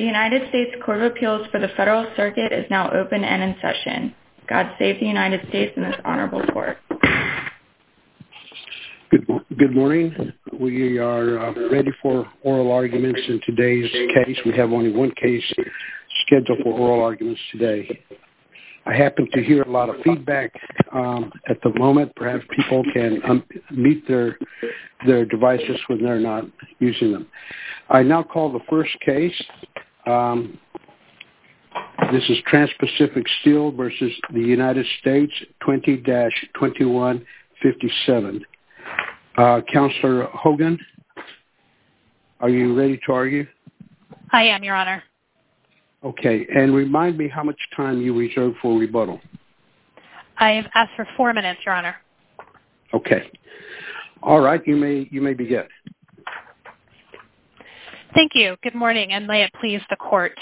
The United States Court of Appeals for the Federal Circuit is now open and in session. God save the United States and this honorable court. Good morning. We are uh, ready for oral arguments in today's case. We have only one case scheduled for oral arguments today. I happen to hear a lot of feedback um, at the moment. Perhaps people can um, meet their devices when they're not using them. I now call the first case. Um, this is Transpacific Steel v. United States 20-2157. Uh, Counselor Hogan, are you ready to argue? I am, Your Honor. Okay. And remind me how much time you reserve for rebuttal. I have asked for four minutes, Your Honor. Okay. All right. You may begin. Thank you. Good morning, and may it please the court.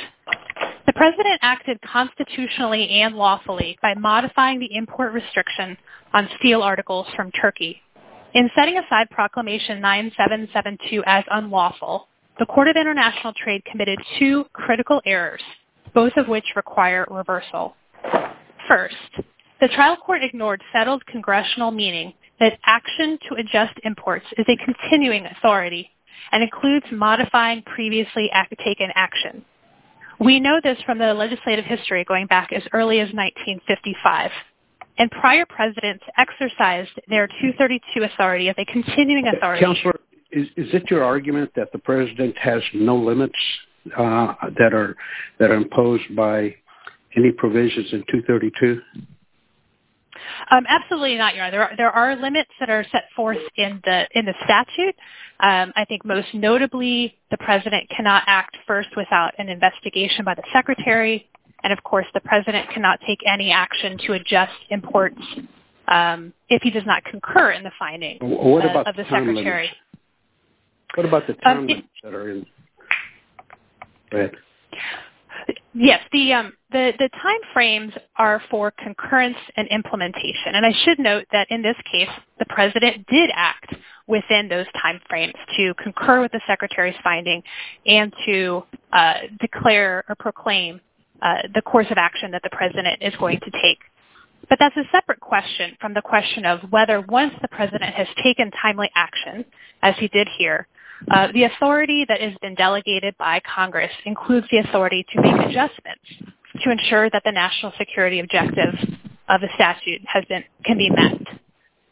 The President acted constitutionally and lawfully by modifying the import restriction on steel articles from Turkey. In setting aside Proclamation 9772 as unlawful, the Court of International Trade committed two critical errors, both of which require reversal. First, the trial court ignored settled congressional meaning that action to adjust imports is a continuing authority and includes modifying previously taken action. We know this from the legislative history going back as early as 1955, and prior presidents exercised their 232 authority as a continuing authority. Counselor, is it your argument that the President has no limits uh, that are imposed by any provisions in 232? Um, absolutely not, Your Honor. There are limits that are set forth in the statute. Um, I think most notably, the President cannot act first without an investigation by the Secretary, and of course, the President cannot take any action to adjust imports um, if he does not concur in the finding uh, of the Secretary. What about the time limits that are in? Go ahead. Yes, the um, time frames are for concurrence and implementation, and I should note that in this case, the President did act within those time frames to concur with the Secretary's finding and to uh, declare or proclaim uh, the course of action that the President is going to take. But that's a separate question from the question of whether once the President has taken timely action, as he did here, Uh, the authority that has been delegated by Congress includes the authority to make adjustments to ensure that the national security objectives of the statute can be met.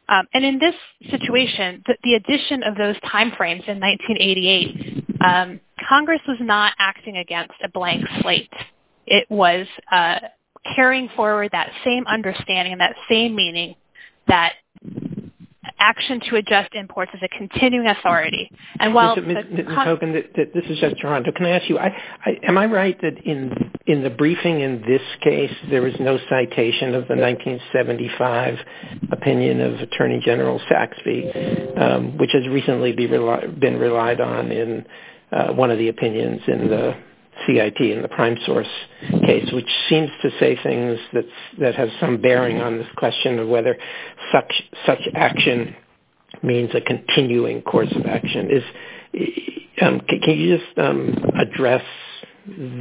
Um, and in this situation, the addition of those time frames in 1988, um, Congress was not acting against a blank slate. It was uh, carrying forward that same understanding, and that same meaning, that action to adjust imports is a continuing authority. And while... Ms. Hogan, this is Judge Taranto. Can I ask you, am I right that in the briefing in this case, there was no citation of the 1975 opinion of Attorney General Saxbe, um, which has recently been relied on in uh, one of the opinions in the CIT, in the prime source case, which seems to say things that have some bearing on this question of whether such action means a continuing course of action. Um, can you just um, address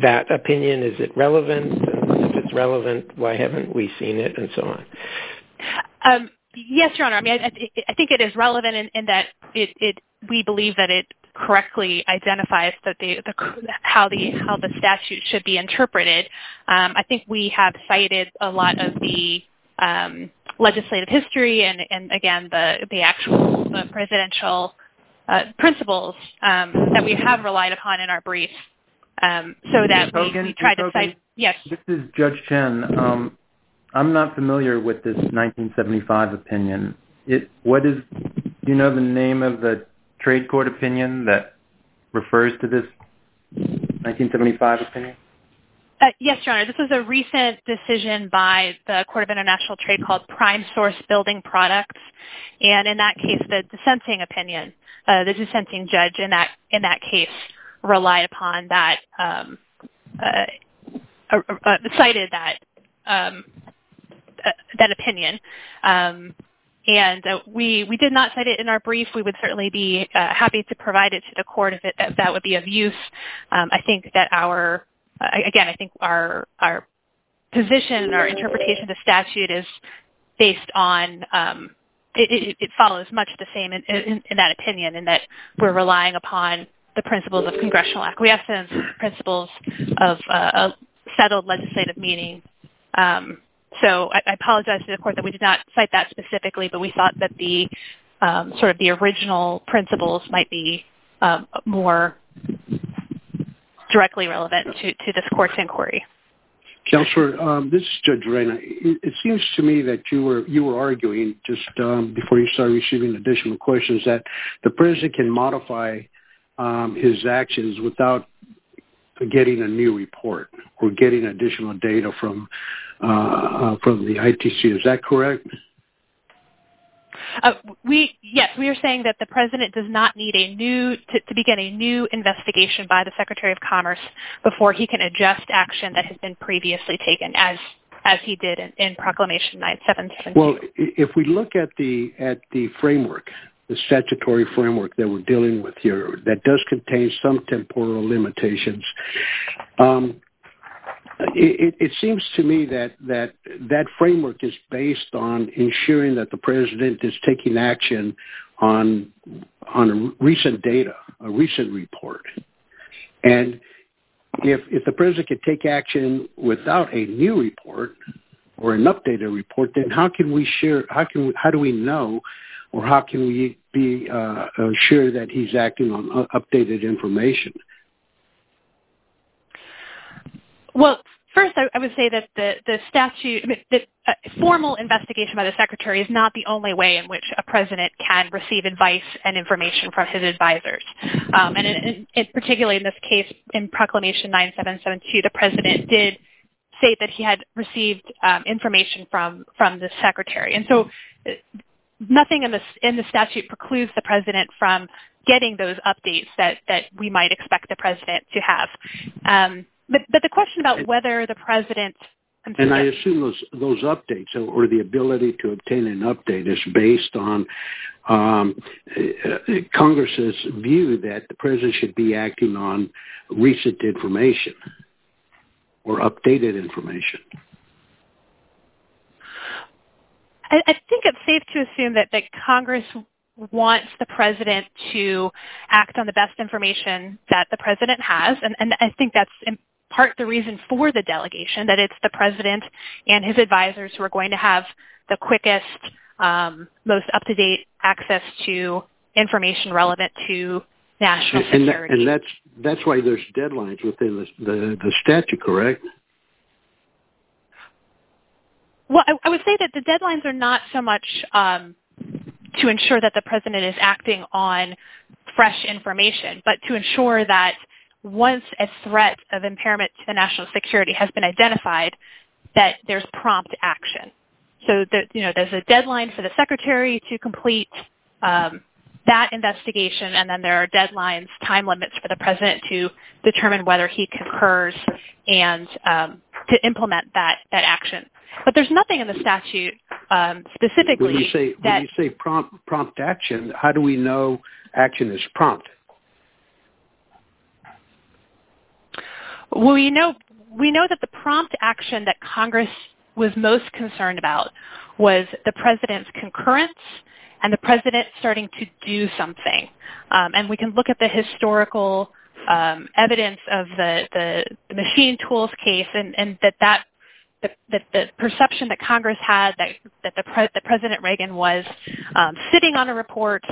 that opinion? Is it relevant? If it's relevant, why haven't we seen it, and so on? Um, Yes, Your Honor. I mean, I think it is relevant in that it we believe that it correctly identifies that the how the how the statute should be interpreted. Um, I think we have cited a lot of the um, legislative history and, again, the the actual presidential uh, principles um, that we have relied upon in our brief. Ms. Hogan, this is Judge Chen. I'm not familiar with this 1975 opinion. What is, do you know the name of the trade court opinion that refers to this 1975 opinion? Uh, yes, Your Honor. This was a recent decision by the Court of International Trade called Prime Source Building Products. And in that case, the dissenting opinion, uh, the dissenting judge in that case relied upon that, um, uh, cited that um, Uh, opinion. Um, and uh, we did not cite it in our brief. We would certainly be uh, happy to provide it to the court if that would be of use. Um, I think that our, again, I think our position our interpretation of the statute is based on, um, it follows much the same in that opinion, in that we're relying upon the principles of congressional acquiescence, principles of settled legislative meaning. So I apologize to the court that we did not cite that specifically, but we thought that the um, sort of the original principles might be um, more directly relevant to this court's inquiry. Counselor, um, this is Judge Reyna. It seems to me that you were arguing, just before you started receiving additional questions, that the president can modify his actions without getting a new report or getting additional data from Uh, uh, the ITC. Is that correct? Uh, yes, we are saying that the president does not need a new to begin a new investigation by the Secretary of Commerce before he can adjust action that has been previously taken, as he did in Proclamation 9772. Well, if we look at the framework, the statutory framework that we're dealing with here, that does contain some temporal limitations, um, it seems to me that that that framework is based on ensuring that the president is taking action on on recent data, a recent report. And if if the president could take action without a new report or an updated report, then how can we share, how do we know, or how can we be uh, uh, sure that he's acting on updated information? Well, first, I would say that the statute, uh, formal investigation by the Secretary is not the only way in which a president can receive advice and information from his advisors. Um, and particularly in this case, in Proclamation 9772, the president did say that he had received um, information from the Secretary. And so uh, nothing in the statute precludes the president from getting those updates that we might expect the president to have. Um, But the question about whether the president... And I assume those updates or the ability to obtain an update is based on um, Congress's view that the president should be acting on recent information or updated information. I think it's safe to assume that Congress wants the president to act on the best information that the president has. And I think that's part the reason for the delegation, that it's the president and his advisors who are going to have the quickest, um, most up-to-date access to information relevant to national security. And that's why there's deadlines within the statute, correct? Well, I would say that the deadlines are not so much um, to ensure that the president is acting on fresh information, but to ensure that once a threat of impairment to the national security has been identified, that there's prompt action. So you know, there's a deadline for the Secretary to complete um, that investigation, and then there are deadlines, time limits for the president to determine whether he concurs and um, to implement that action. But there's nothing in the statute um, specifically that... When you say prompt action, how do we know action is prompt? Well, we know that the prompt action that Congress was most concerned about was the president's concurrence and the president starting to do something. Um, and we can look at the historical um, evidence of the the machine tools case and that that the perception that Congress had that that the President Reagan was um, sitting on a report,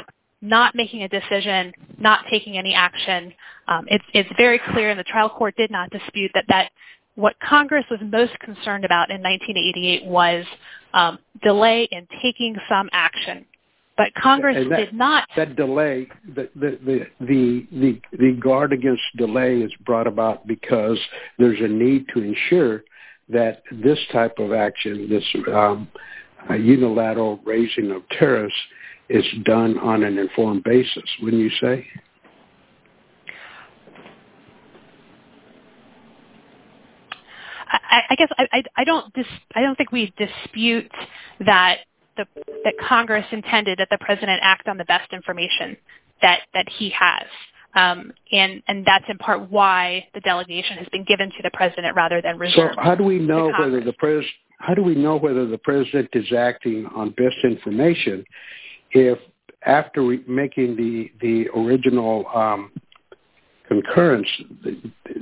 not making a decision, not taking any action. Um, it's very clear, and the trial court did not dispute, that what Congress was most concerned about in 1988 was um, delay in taking some action. But Congress did not... That delay, the guard against delay is brought about because there's a need to ensure that this type of action, this um, unilateral raising of tariffs, is done on an informed basis, wouldn't you say? I guess I don't think we dispute that the that Congress intended that the president act on the best information that that he has. Um, and and that's in part why the delegation has been given to the president rather than reserved. So how do we know whether the pres how do we know whether the president is acting on best information if after making the the original um, concurrence,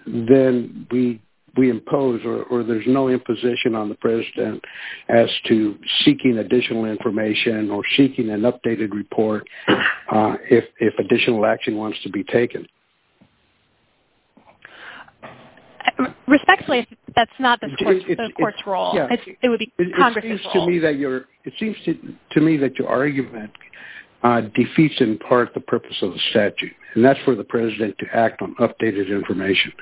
then we we impose or, there's no imposition on the president as to seeking additional information or seeking an updated report uh, if, if additional action wants to be taken. Respectfully, that's not the court's, it, it, the court's it, role. It would be Congress's role. To me that your, it seems to, to me that your argument uh, defeats in part the purpose of the statute, and that's for the president to act on updated information.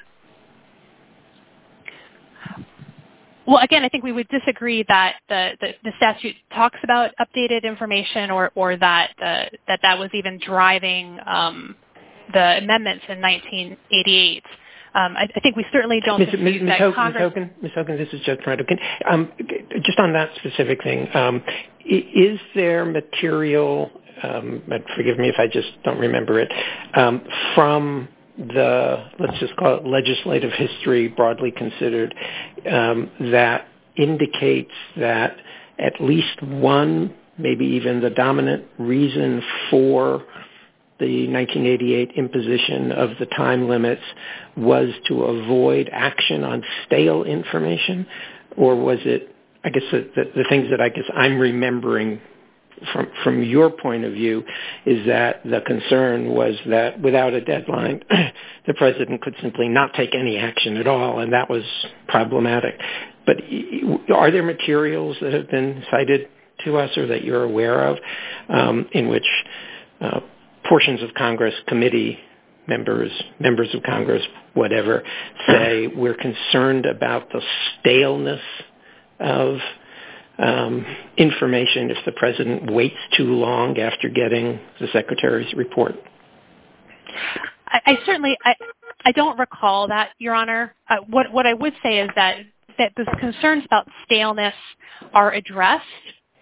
Well, again, I think we would disagree that the, statute talks about updated information or, or that, that that was even driving um, the amendments in 1988. Um, I, I, think we certainly don't. Ms. Hogan, Congress... Ms. Hogan, this is Judge Taranto. Um, just on that specific thing, um, is there material, um, forgive me if I just don't remember it, um, from the, let's just call it legislative history broadly considered, um, that indicates that at least one, maybe even the dominant reason for the 1988 imposition of the time limits was to avoid action on stale information? Or was it, I guess, the, things that I guess I'm remembering from from your point of view is that the concern was that without a deadline the president could simply not take any action at all and that was problematic but are there materials that have been cited to us or that you're aware of um, in which uh, portions of congress committee members members of congress whatever say we're concerned about the staleness of um, information if the president waits too long after getting the secretary's report? I, certainly I, don't recall that, Your Honor. Uh, what what I would say is that that the concerns about staleness are addressed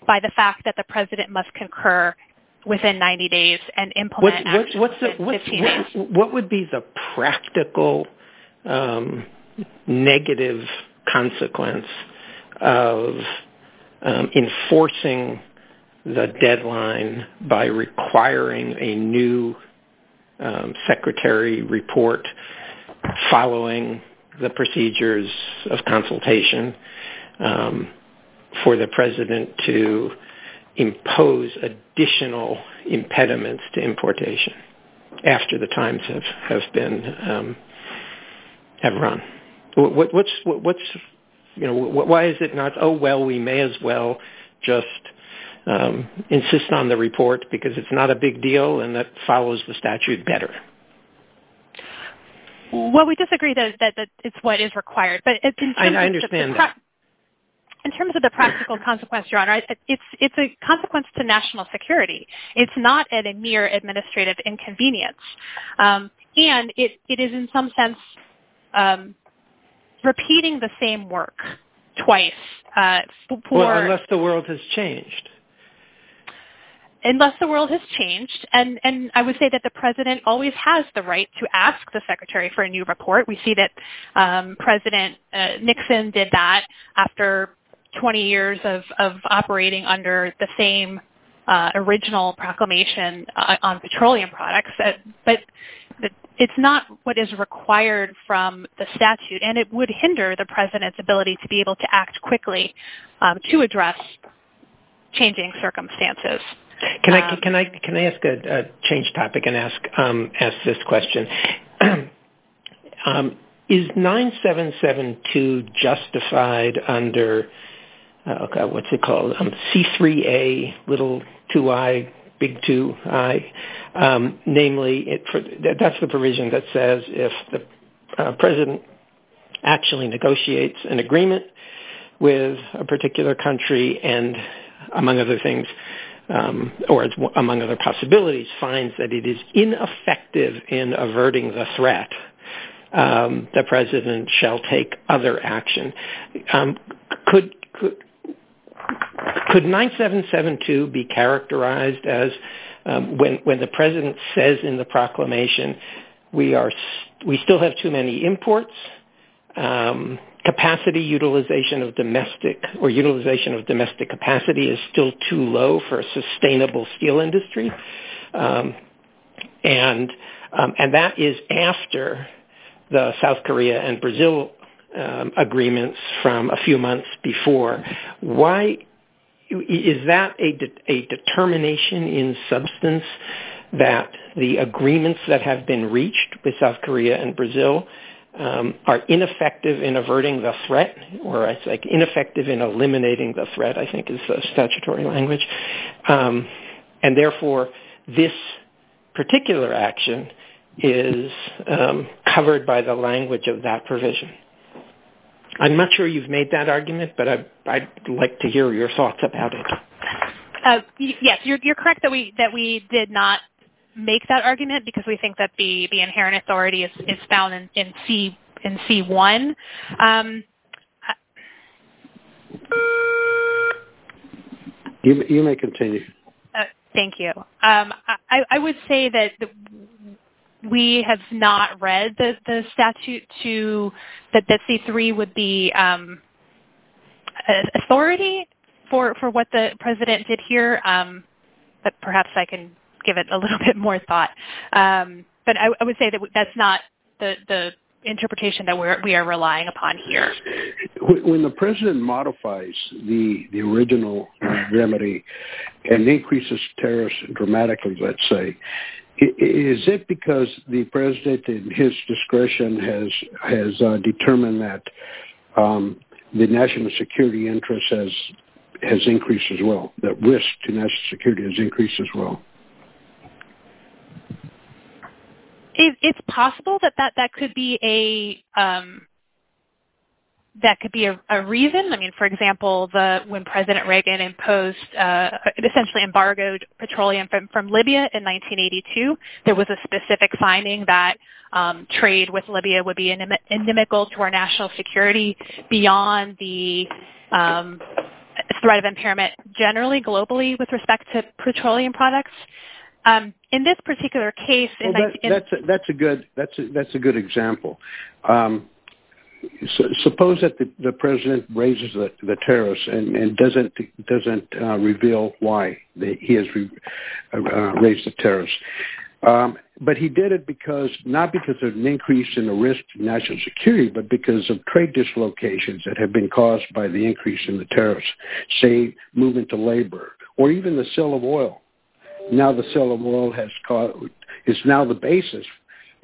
by the fact that the president must concur within 90 days and implement what, what, what's the, what's, what, what, would be the practical um, negative consequence of um, enforcing the deadline by requiring a new um, secretary report following the procedures of consultation um, for the president to impose additional impediments to importation after the times have been um, have run. What's what's you know, why is it not, oh, well, we may as well just um, insist on the report because it's not a big deal and that follows the statute better? Well, we disagree that, it's what is required. But in I, I understand that. In terms of the practical consequence, Your Honor, it's it's a consequence to national security. It's not a mere administrative inconvenience, um, and it, it is in some sense um, repeating the same work twice. Uh, well, unless the world has changed. Unless the world has changed, and, and I would say that the president always has the right to ask the secretary for a new report. We see that um, President uh, Nixon did that after 20 years of, of operating under the same uh, original proclamation uh, on petroleum products. Uh, but it's not what is required from the statute, and it would hinder the president's ability to be able to act quickly um, to address changing circumstances. Can I can I can I ask a, a change topic and ask um, ask this question? um, is 9772 justified under uh, okay, what's it called? Um, C3A little 2i big 2i um, namely, that's the provision that says if the uh, president actually negotiates an agreement with a particular country and, among other things, um, or among other possibilities, finds that it is ineffective in averting the threat, the president shall take other action. Could, could could 9772 be characterized as um, when the president says in the proclamation, we still have too many imports, um, capacity utilization of domestic or utilization of domestic capacity is still too low for a sustainable steel industry. Um, and that is after the South Korea and Brazil agreements from a few months before. Is that a determination in substance that the agreements that have been reached with South Korea and Brazil um, are ineffective in averting the threat or I say ineffective in eliminating the threat, I think is the statutory language. Um, and therefore, this particular action is um, covered by the language of that provision. I'm not sure you've made that argument, but I'd like to hear your thoughts about it. Uh, yes, you're correct that we did not make that argument because we think that the inherent authority is found in C1. Um, you may continue. Uh, thank you. Um, I would say that we have not read the statute to that C3 would be um, authority for what the president did here. Um, but perhaps I can give it a little bit more thought. Um, but I would say that that's not the interpretation that we are relying upon here. When the president modifies the original remedy and increases tariffs dramatically, let's say, is it because the president in his discretion has has uh, determined that um, the national security interest has increased as well, that risk to national security has increased as well? It's possible that that could be a um, reason. I mean, for example, when President Reagan imposed, uh, essentially embargoed petroleum from Libya in 1982, there was a specific finding that um, trade with Libya would be inimical to our national security beyond the um, threat of impairment generally, globally, with respect to petroleum products. Um, in this particular case... That's a good example. Suppose that the president raises the tariffs and doesn't doesn't uh, reveal why he has uh, uh, raised the tariffs. Um, but he did it because not because of an increase in the risk to national security, but because of trade dislocations that have been caused by the increase in the tariffs, say, movement to labor, or even the sale of oil. Now the sale of oil has caused is now the basis.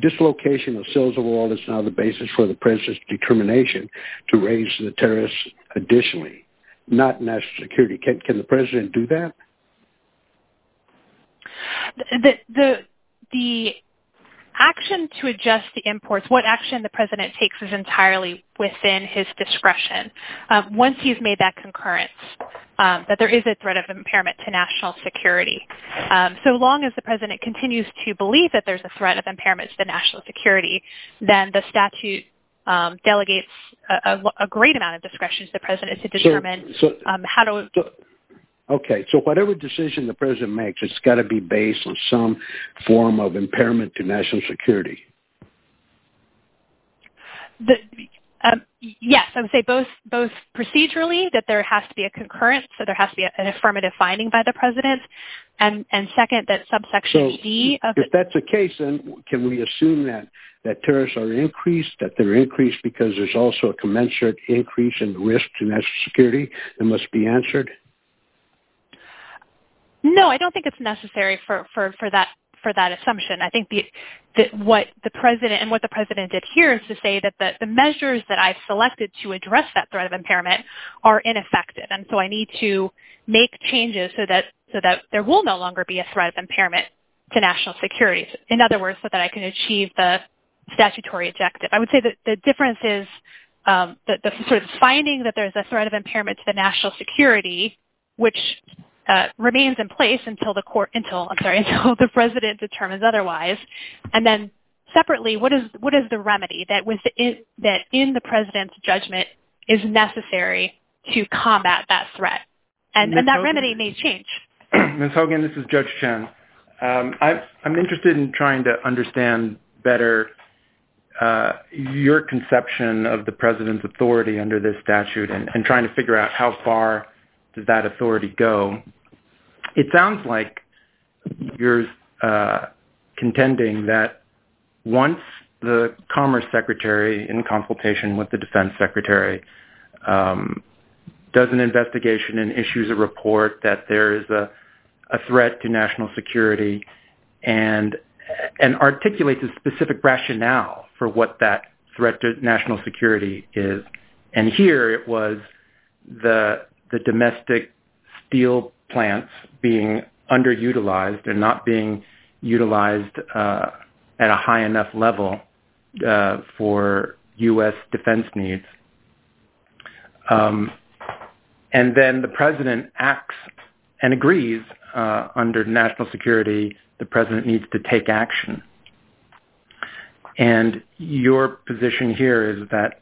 Dislocation of sales of oil is now the basis for the president's determination to raise the tariffs additionally, not national security. Can the president do that? The action to adjust the imports, what action the president takes is entirely within his discretion. Um, once he's made that concurrence, um, that there is a threat of impairment to national security. Um, so long as the president continues to believe that there's a threat of impairment to the national security, then the statute delegates a great amount of discretion to the president to determine how to... Okay. So whatever decision the president makes, it's got to be based on some form of impairment to national security. Um, yes. I would say both both procedurally, that there has to be a concurrence, so there has to be an affirmative finding by the president, and and second, that subsection D... If that's the case, then can we assume that tariffs are increased, that they're increased because there's also a commensurate increase in risk to national security that must be answered? No, I don't think it's necessary for that assumption. I think what the president and what the president did here is to say that the measures that I've selected to address that threat of impairment are ineffective, and so I need to make changes so that there will no longer be a threat of impairment to national security. In other words, so that I can achieve the statutory objective. I would say that the difference is um, the sort of finding that there's a threat of impairment to the national security, which Uh, remains in place until the court until I'm sorry, until the president determines otherwise, and then separately, what is what is the remedy that in the president's judgment is necessary to combat that threat? and that remedy may change. Ms. Hogan, this is Judge Chen. Um, I'm interested in trying to understand better uh, your conception of the president's authority under this statute and trying to figure out how far does that authority go. It sounds like you're uh, contending that once the Commerce Secretary, in consultation with the Defense Secretary, um, does an investigation and issues a report that there is a threat to national security and articulates a specific rationale for what that threat to national security is. And here it was the domestic steel plants being underutilized and not being utilized uh, at a high enough level uh, for U.S. defense needs. Um, and then the president acts and agrees uh, under national security the president needs to take action. And your position here is that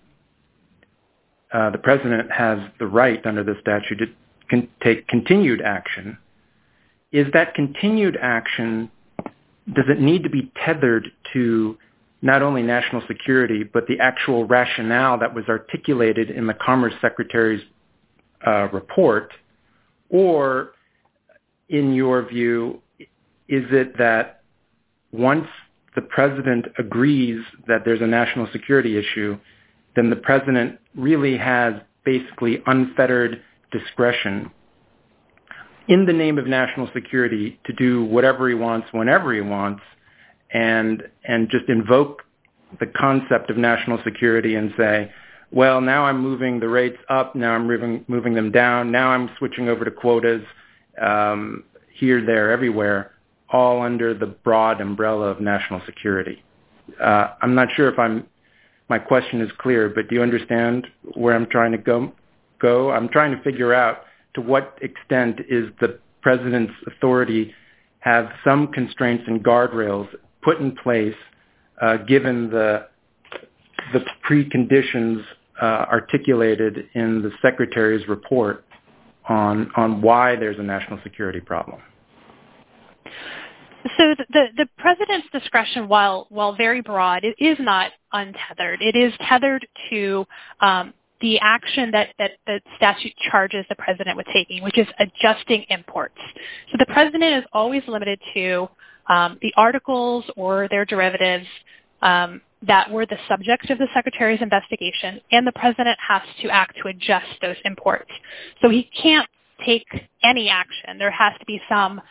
Uh, the president has the right under the statute to take continued action. Is that continued action, does it need to be tethered to not only national security but the actual rationale that was articulated in the Commerce Secretary's uh, report? Or, in your view, is it that once the president agrees that there's a national security issue, then the president really has basically unfettered discretion in the name of national security to do whatever he wants whenever he wants and and just invoke the concept of national security and say, well, now I'm moving the rates up, now I'm moving moving them down, now I'm switching over to quotas um, here, there, everywhere, all under the broad umbrella of national security. Uh, I'm not sure if my question is clear, but do you understand where I'm trying to go? I'm trying to figure out to what extent is the president's authority have some constraints and guardrails put in place uh, given the preconditions uh, articulated in the secretary's report on why there's a national security problem. So the president's discretion, while very broad, is not untethered. It is tethered to um, the action that the statute charges the president with taking, which is adjusting imports. So the president is always limited to um, the articles or their derivatives um, that were the subject of the secretary's investigation, and the president has to act to adjust those imports. So he can't take any action. There has to be some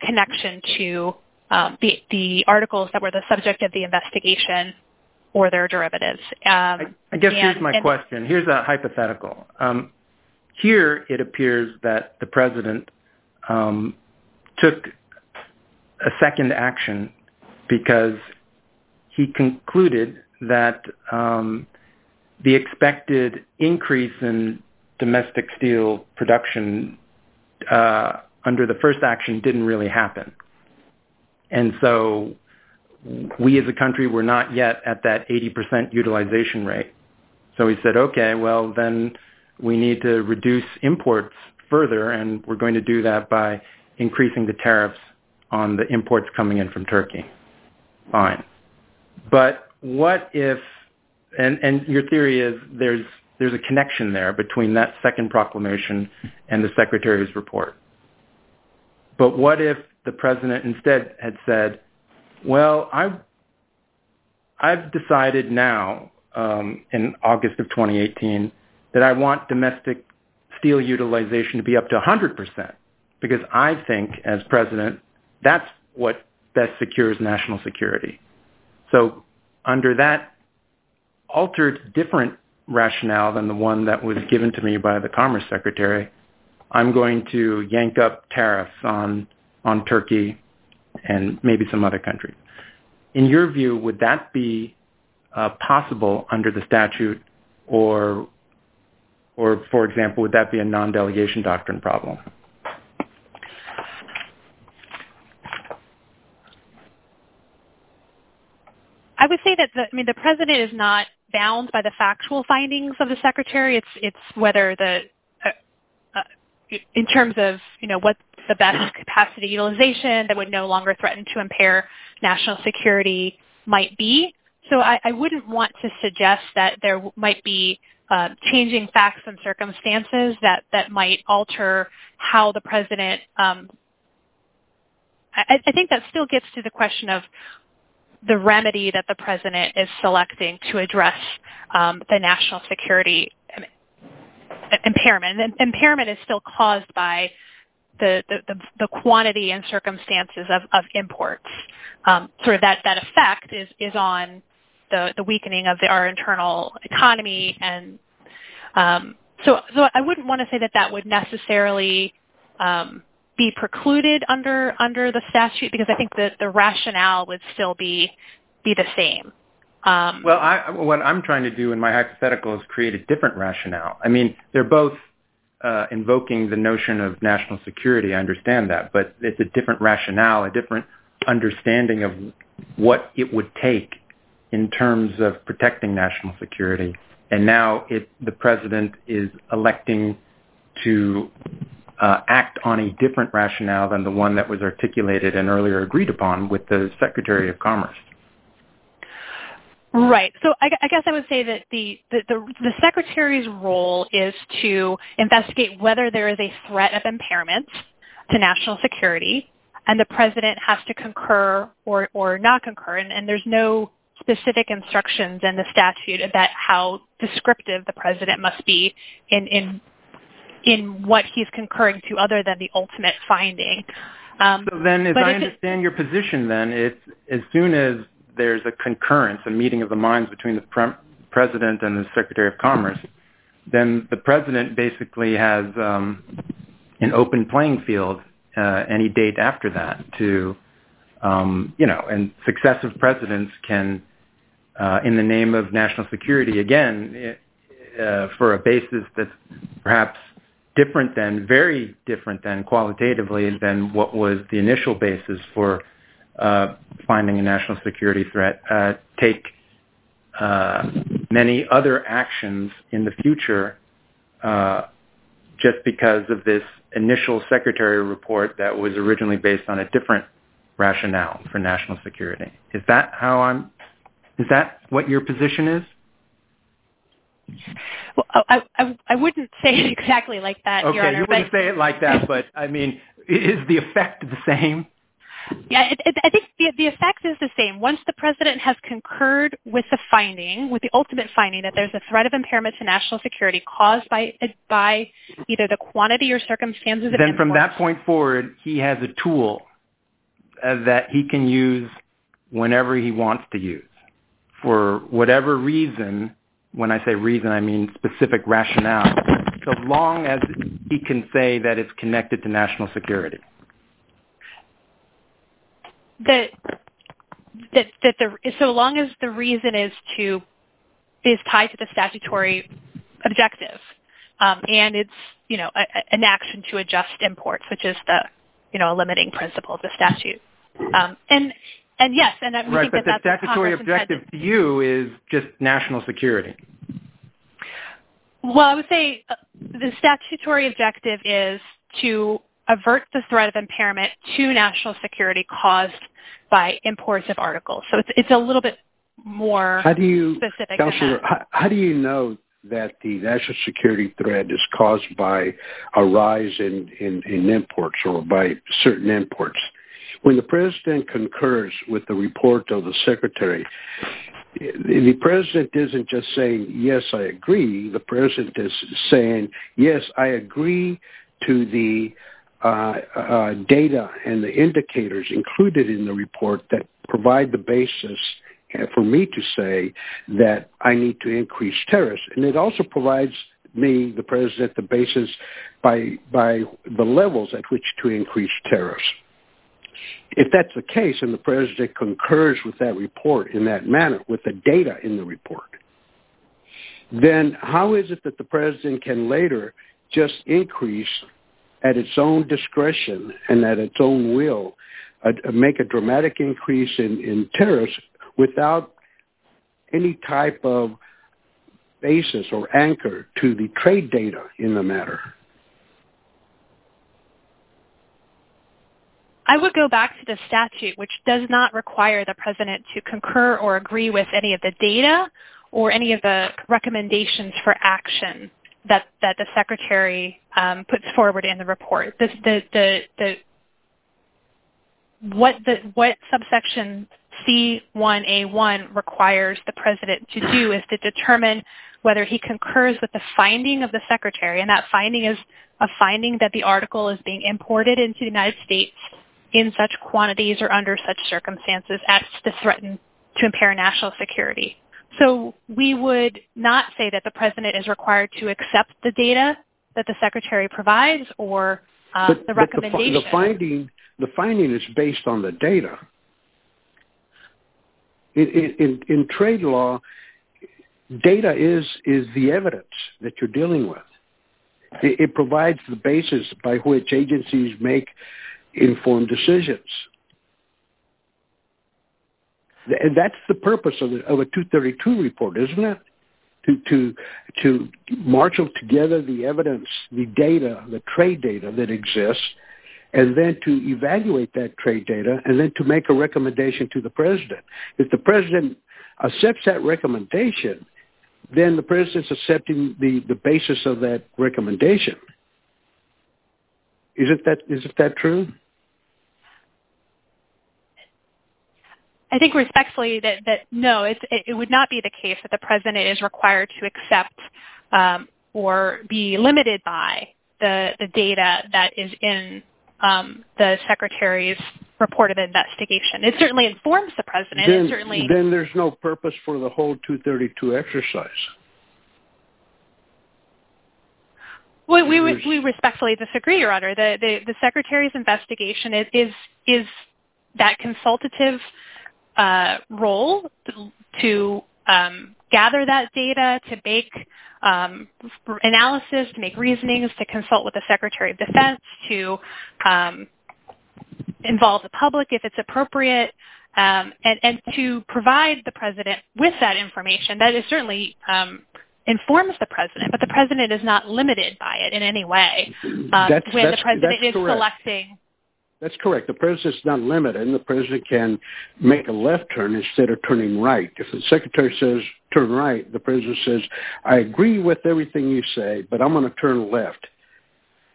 connection to um, the articles that were the subject of the investigation or their derivatives. Um, I guess here's my question. Here's a hypothetical. Um, here it appears that the president took a second action because he concluded that the expected increase in domestic steel production uh, under the first action didn't really happen. And so we as a country were not yet at that 80% utilization rate. So he said, okay, well, then we need to reduce imports further, and we're going to do that by increasing the tariffs on the imports coming in from Turkey. Fine. But what if, and your theory is there's a connection there between that second proclamation and the secretary's report. But what if the president instead had said, well, I've decided now um, in August of 2018 that I want domestic steel utilization to be up to 100% because I think as president that's what best secures national security. So under that altered different rationale than the one that was given to me by the Commerce Secretary, I'm going to yank up tariffs on on Turkey and maybe some other countries. In your view, would that be uh, possible under the statute or, or for example, would that be a non-delegation doctrine problem? I would say that the I mean the president is not bound by the factual findings of the secretary. It's It's whether the in terms of, you know, what the best capacity utilization that would no longer threaten to impair national security might be. So I wouldn't want to suggest that there might be uh, changing facts and circumstances that might alter how the president um, – I think that still gets to the question of the remedy that the president is selecting to address um, the national security impairment. Impairment is still caused by the the the quantity and circumstances of imports. Um, sort of that effect is is on the weakening of our internal economy. And um, so so I wouldn't want to say that that would necessarily um, be precluded under under the statute because I think that the rationale would still be be the same. Um, well, what I'm trying to do in my hypothetical is create a different rationale. I mean, they're both uh, invoking the notion of national security. I understand that. But it's a different rationale, a different understanding of what it would take in terms of protecting national security. And now the president is electing to uh, act on a different rationale than the one that was articulated and earlier agreed upon with the Secretary of Commerce. Right. So I guess I would say that the the the secretary's role is to investigate whether there is a threat of impairment to national security. And the president has to concur or or not concur. And there's no specific instructions in the statute about how descriptive the president must be in in, in what he's concurring to other than the ultimate finding. Um, so then as I understand your position then, it's as soon as there's a concurrence, a meeting of the minds between the president and the Secretary of Commerce, then the president basically has um, an open playing field uh, any date after that to, um, you know, and successive presidents can, uh, in the name of national security, again, uh, for a basis that's perhaps different than, very different than qualitatively than what was the initial basis for Uh, finding a national security threat, uh, take uh, many other actions in the future just because of this initial secretary report that was originally based on a different rationale for national security. Is that how I'm, is that what your position is? Well, I wouldn't say it exactly like that, Your Honor. Okay, you wouldn't say it like that, but I mean, is the effect the same? Yeah, I think the effect is the same. Once the president has concurred with the finding, with the ultimate finding that there's a threat of impairment to national security caused by by either the quantity or circumstances. Then from that point forward, he has a tool uh, that he can use whenever he wants to use. For whatever reason, when I say reason, I mean specific rationale, so long as he can say that it's connected to national security. So long as the reason is to is tied to the statutory objective um, and it's, you know, an action to adjust imports, which is the, you know, a limiting principle of the statute. Um, and and yes, and I think that that's what Congress intended. Right, but the statutory objective to you is just national security. Well, I would say uh, the statutory objective is to avert the threat of impairment to national security caused by imports of articles. So it's a little bit more specific than that. How do you know that the national security threat is caused by a rise in imports or by certain imports? When the president concurs with the report of the secretary, the president isn't just saying, yes, I agree. The president is saying, yes, I agree to the Uh, uh, data and the indicators included in the report that provide the basis for me to say that I need to increase tariffs. And it also provides me, the president, the basis by the levels at which to increase tariffs. If that's the case and the president concurs with that report in that manner, with the data in the report, then how is it that the president can later just increase at its own discretion and at its own will, uh, uh, make a dramatic increase in tariffs without any type of basis or anchor to the trade data in the matter? I would go back to the statute, which does not require the president to concur or agree with any of the data or any of the recommendations for action that the secretary um, puts forward in the report. What subsection C1A1 requires the president to do is to determine whether he concurs with the finding of the secretary, and that finding is a finding that the article is being imported into the United States in such quantities or under such circumstances as to threaten to impair national security. So we would not say that the president is required to accept the data that the secretary provides or uh, the recommendation. The finding is based on the data. In trade law, data is the evidence that you're dealing with. It provides the basis by which agencies make informed decisions. And that's the purpose of a 232 report, isn't it? To to, to marshal together the evidence, the data, the trade data that exists, and then to evaluate that trade data, and then to make a recommendation to the president. If the president accepts that recommendation, then the president is accepting the the basis of that recommendation. Isn't that true? I think respectfully that no, it would not be the case that the president is required to accept um, or be limited by the data that is in um, the secretary's report of investigation. It certainly informs the president. Then there's no purpose for the whole 232 exercise. We respectfully disagree, Your Honor. The secretary's investigation is that consultative Uh, role to um, gather that data, to make um, analysis, to make reasonings, to consult with the secretary of defense, to um, involve the public if it's appropriate, and to provide the president with that information. That certainly informs the president, but the president is not limited by it in any way. That's correct. The president is not limited, and the president can make a left turn instead of turning right. If the secretary says turn right, the president says, I agree with everything you say, but I'm going to turn left.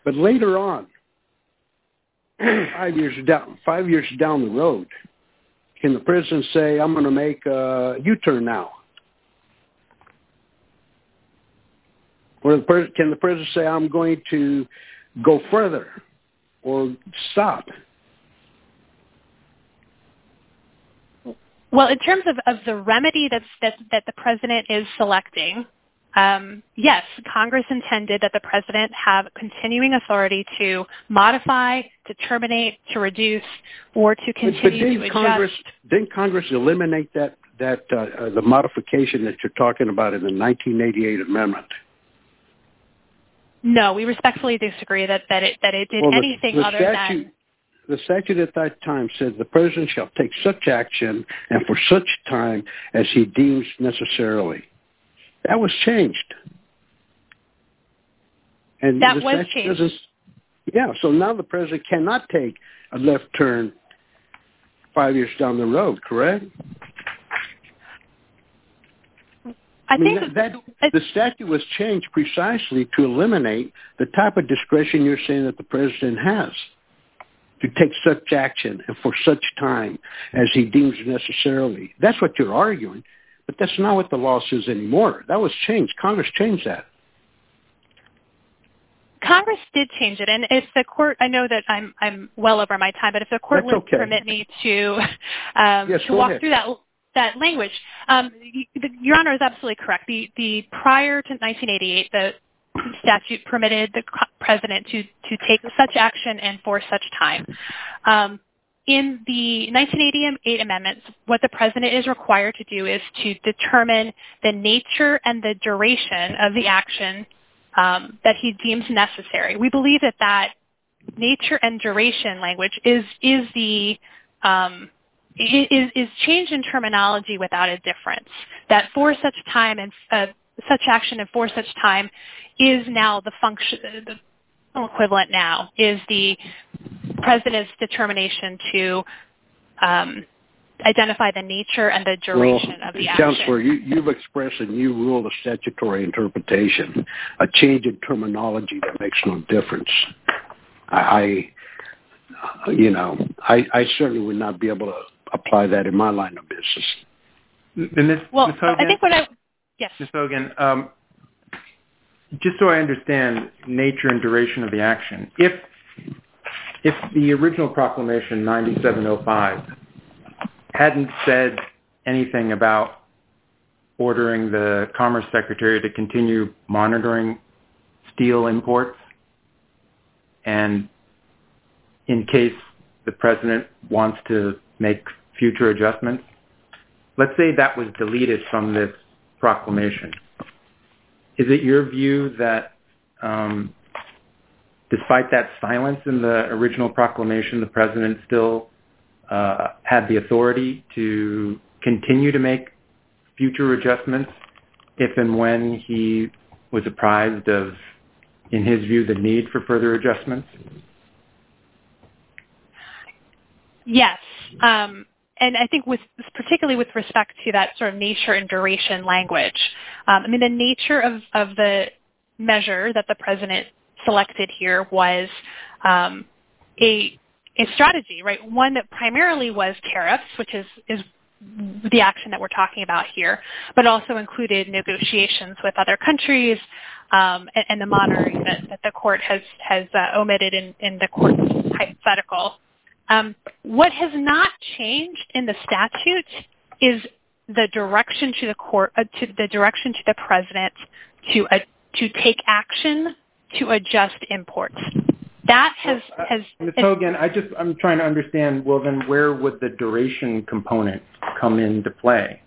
But later on, five years down five years down the road, can the president say, I'm going to make a U-turn now? Or can the president say, I'm going to go further or stop? Well, in terms of of the remedy that that the president is selecting, um, yes, Congress intended that the president have continuing authority to modify, to terminate, to reduce, or to continue to adjust. Didn't Congress eliminate that that uh, uh, the modification that you're talking about in the 1988 amendment? No, we respectfully disagree that it did anything other than... The statute at that time said the president shall take such action and for such time as he deems necessarily. That was changed. That was changed. Yeah, so now the president cannot take a left turn five years down the road, correct? I think the statute was changed precisely to eliminate the type of discretion you're saying that the president has to take such action and for such time as he deems necessarily. That's what you're arguing, but that's not what the law says anymore. That was changed. Congress changed that. Congress did change it, and if the court... I know that I'm well over my time, but if the court would permit me to um, walk through that language. Um, Your Honor is absolutely correct. Prior to 1988, the statute permitted the president to take such action and for such time. Um, in the 1988 amendments, what the president is required to do is to determine the nature and the duration of the action um, that he deems necessary. We believe that that nature and duration language is changed in terminology without a difference. That for such time and uh, such action and for such time is now the function... Uh, the equivalent now is the president's determination to um, identify the nature and the duration of the action. Counselor, you've expressed a new rule of statutory interpretation, a change in terminology that makes no difference. I, uh, you know, I certainly would not be able to apply that in my line of business. Ms. Hogan? Hogan, um, just so I understand nature and duration of the action, if the original proclamation 9705 hadn't said anything about ordering the Commerce Secretary to continue monitoring steel imports, and in case the president wants to make future adjustments, let's say that was deleted from this proclamation. Is it your view that um, despite that silence in the original proclamation, the president still uh, had the authority to continue to make future adjustments if and when he was apprised of, in his view, the need for further adjustments? Yes. Um, And I think particularly with respect to that sort of nature and duration language, um, I mean, the nature of the measure that the president selected here was um, a strategy, right? One that primarily was tariffs, which is the action that we're talking about here, but also included negotiations with other countries um, and the monitoring that the court has uh, omitted in the court's hypothetical. Um, what has not changed in the statute is the direction to the court, uh, the direction to the president uh, to take action to adjust imports. That uh, has... Ms. Hogan, I'm trying to understand, well, then where would the duration component come into play?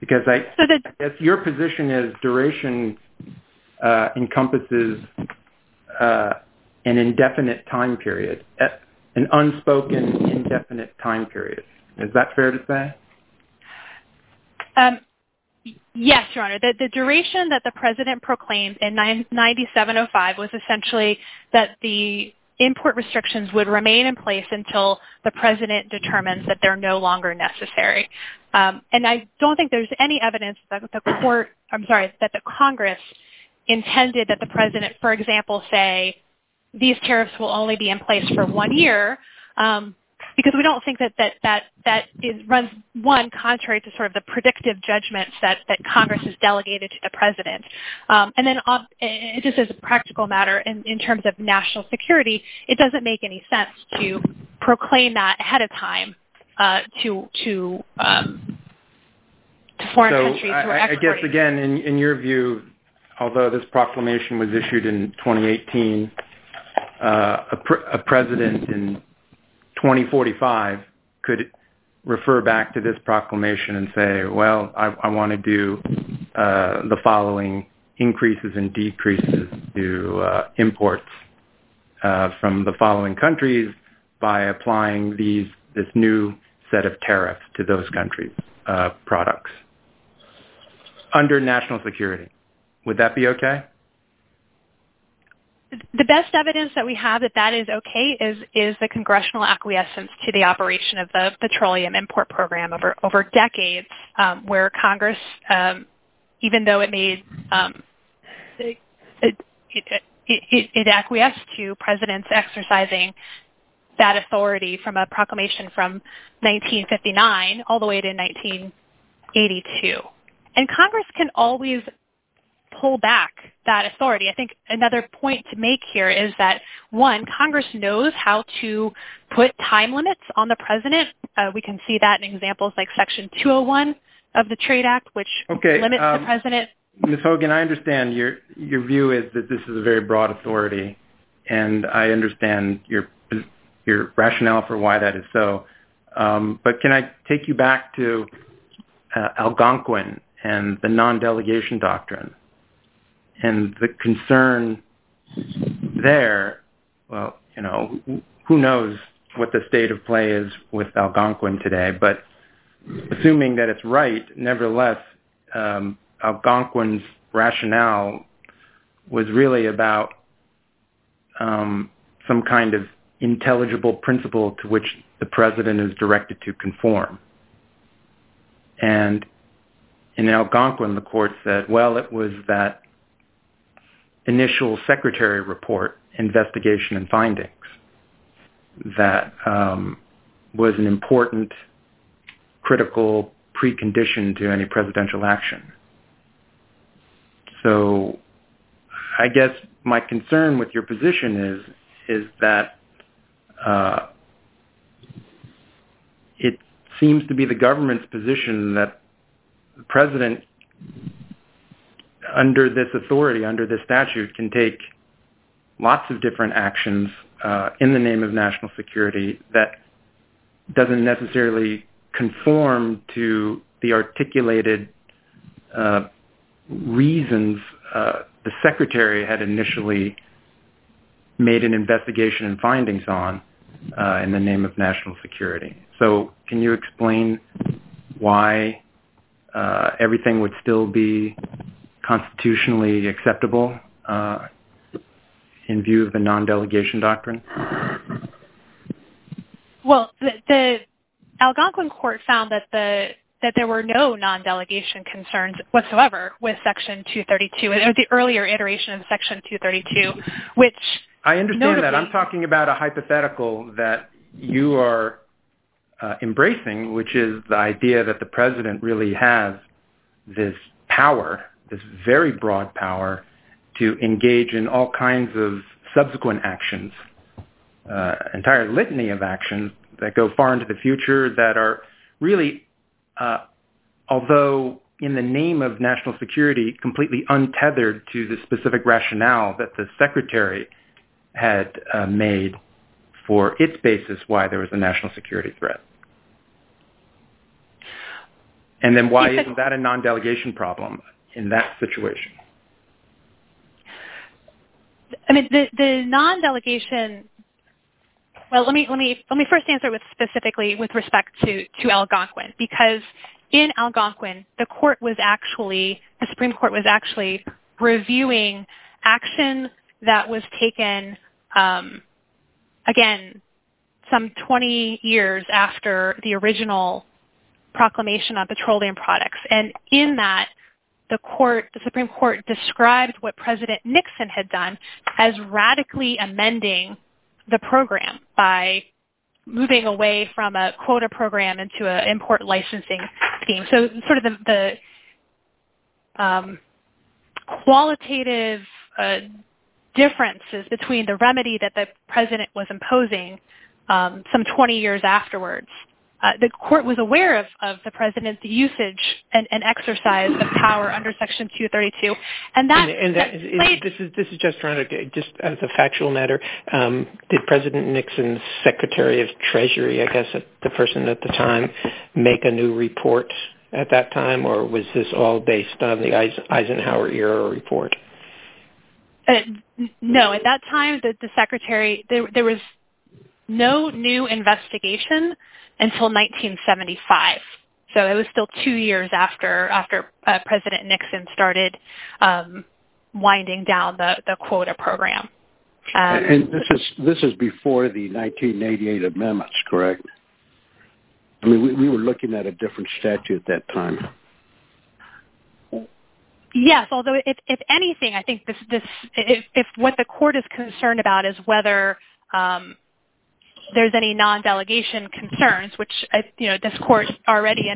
Because I guess your position is duration encompasses an indefinite time period, an unspoken indefinite time period. Is that fair to say? Um, yes, Your Honor. The duration that the president proclaimed in 9705 was essentially that the import restrictions would remain in place until the president determines that they're no longer necessary. Um, and I don't think there's any evidence that the court I'm sorry, that the Congress intended that the president, for example, say these tariffs will only be in place for one year, um, because we don't think that that that runs, one, contrary to sort of the predictive judgments that Congress has delegated to the president. Um, and then um, it just as a practical matter, in terms of national security, it doesn't make any sense to proclaim that ahead of time uh, to to to foreign countries. I guess, again, in your view, although this proclamation was issued in 2018, Uh, a president in 2045 could refer back to this proclamation and say, well, I want to do uh, the following increases and decreases to uh, imports from the following countries by applying this new set of tariffs to those countries' products under national security. Would that be okay? The best evidence that we have that that is okay is the congressional acquiescence to the operation of the petroleum import program over decades, um, where Congress, um, even though it made, um, it acquiesced to presidents exercising that authority from a proclamation from 1959 all the way to 1982. And Congress can always pull back that authority. I think another point to make here is that, one, Congress knows how to put time limits on the president. Uh, we can see that in examples like Section 201 of the Trade Act, which limits the um, president. Ms. Hogan, I understand your view is that this is a very broad authority, and I understand your rationale for why that is so. Um, but can I take you back to uh, Algonquin and the non-delegation doctrine? And the concern there, well, you know, who knows what the state of play is with Algonquin today. But assuming that it's right, nevertheless, um, Algonquin's rationale was really about um, some kind of intelligible principle to which the president is directed to conform. And in Algonquin, the court said, well, it was that initial secretary report, investigation and findings, that um, was an important, critical precondition to any presidential action. So I guess my concern with your position is that uh, it seems to be the government's position that the president, under this authority, under this statute, can take lots of different actions uh, in the name of national security that doesn't necessarily conform to the articulated uh, reasons uh, the secretary had initially made an investigation and findings on in the name of national security. So can you explain why everything would still be constitutionally acceptable uh, in view of the non-delegation doctrine? Well, the Algonquin court found that there were no non-delegation concerns whatsoever with Section 232, or the earlier iteration of Section 232, which... I understand that. I'm talking about a hypothetical that you are uh, embracing, which is the idea that the president really has this power, this very broad power, to engage in all kinds of subsequent actions, uh, entire litany of actions that go far into the future that are really, uh, although in the name of national security, completely untethered to the specific rationale that the secretary had uh, made for its basis why there was a national security threat. And then why isn't that a non-delegation problem in that situation? I mean, the non-delegation... Well, let me first answer specifically with respect to Algonquin, because in Algonquin, the court was actually the Supreme Court was actually reviewing action that was taken, um, again, some 20 years after the original proclamation on petroleum products. And in that, the Supreme Court described what President Nixon had done as radically amending the program by moving away from a quota program into an import licensing scheme. So sort of the um, qualitative uh, differences between the remedy that the president was imposing um, some 20 years afterwards, Uh, the court was aware of the president's usage and exercise of power under Section 232. And that... This is just as a factual matter. Um, did President Nixon's Secretary of Treasury, I guess the person at the time, make a new report at that time, or was this all based on the Eisenhower-era report? Uh, no. At that time, the Secretary... There was no new investigation until 1975. So it was still two years after after uh, President Nixon started um, winding down the the quota program. Um, and this is this is before the 1988 amendments, correct? I mean, we were looking at a different statute at that time. Yes, although if if anything, I think this this if what the court is concerned about is whether um, there's any non-delegation concerns, which this court already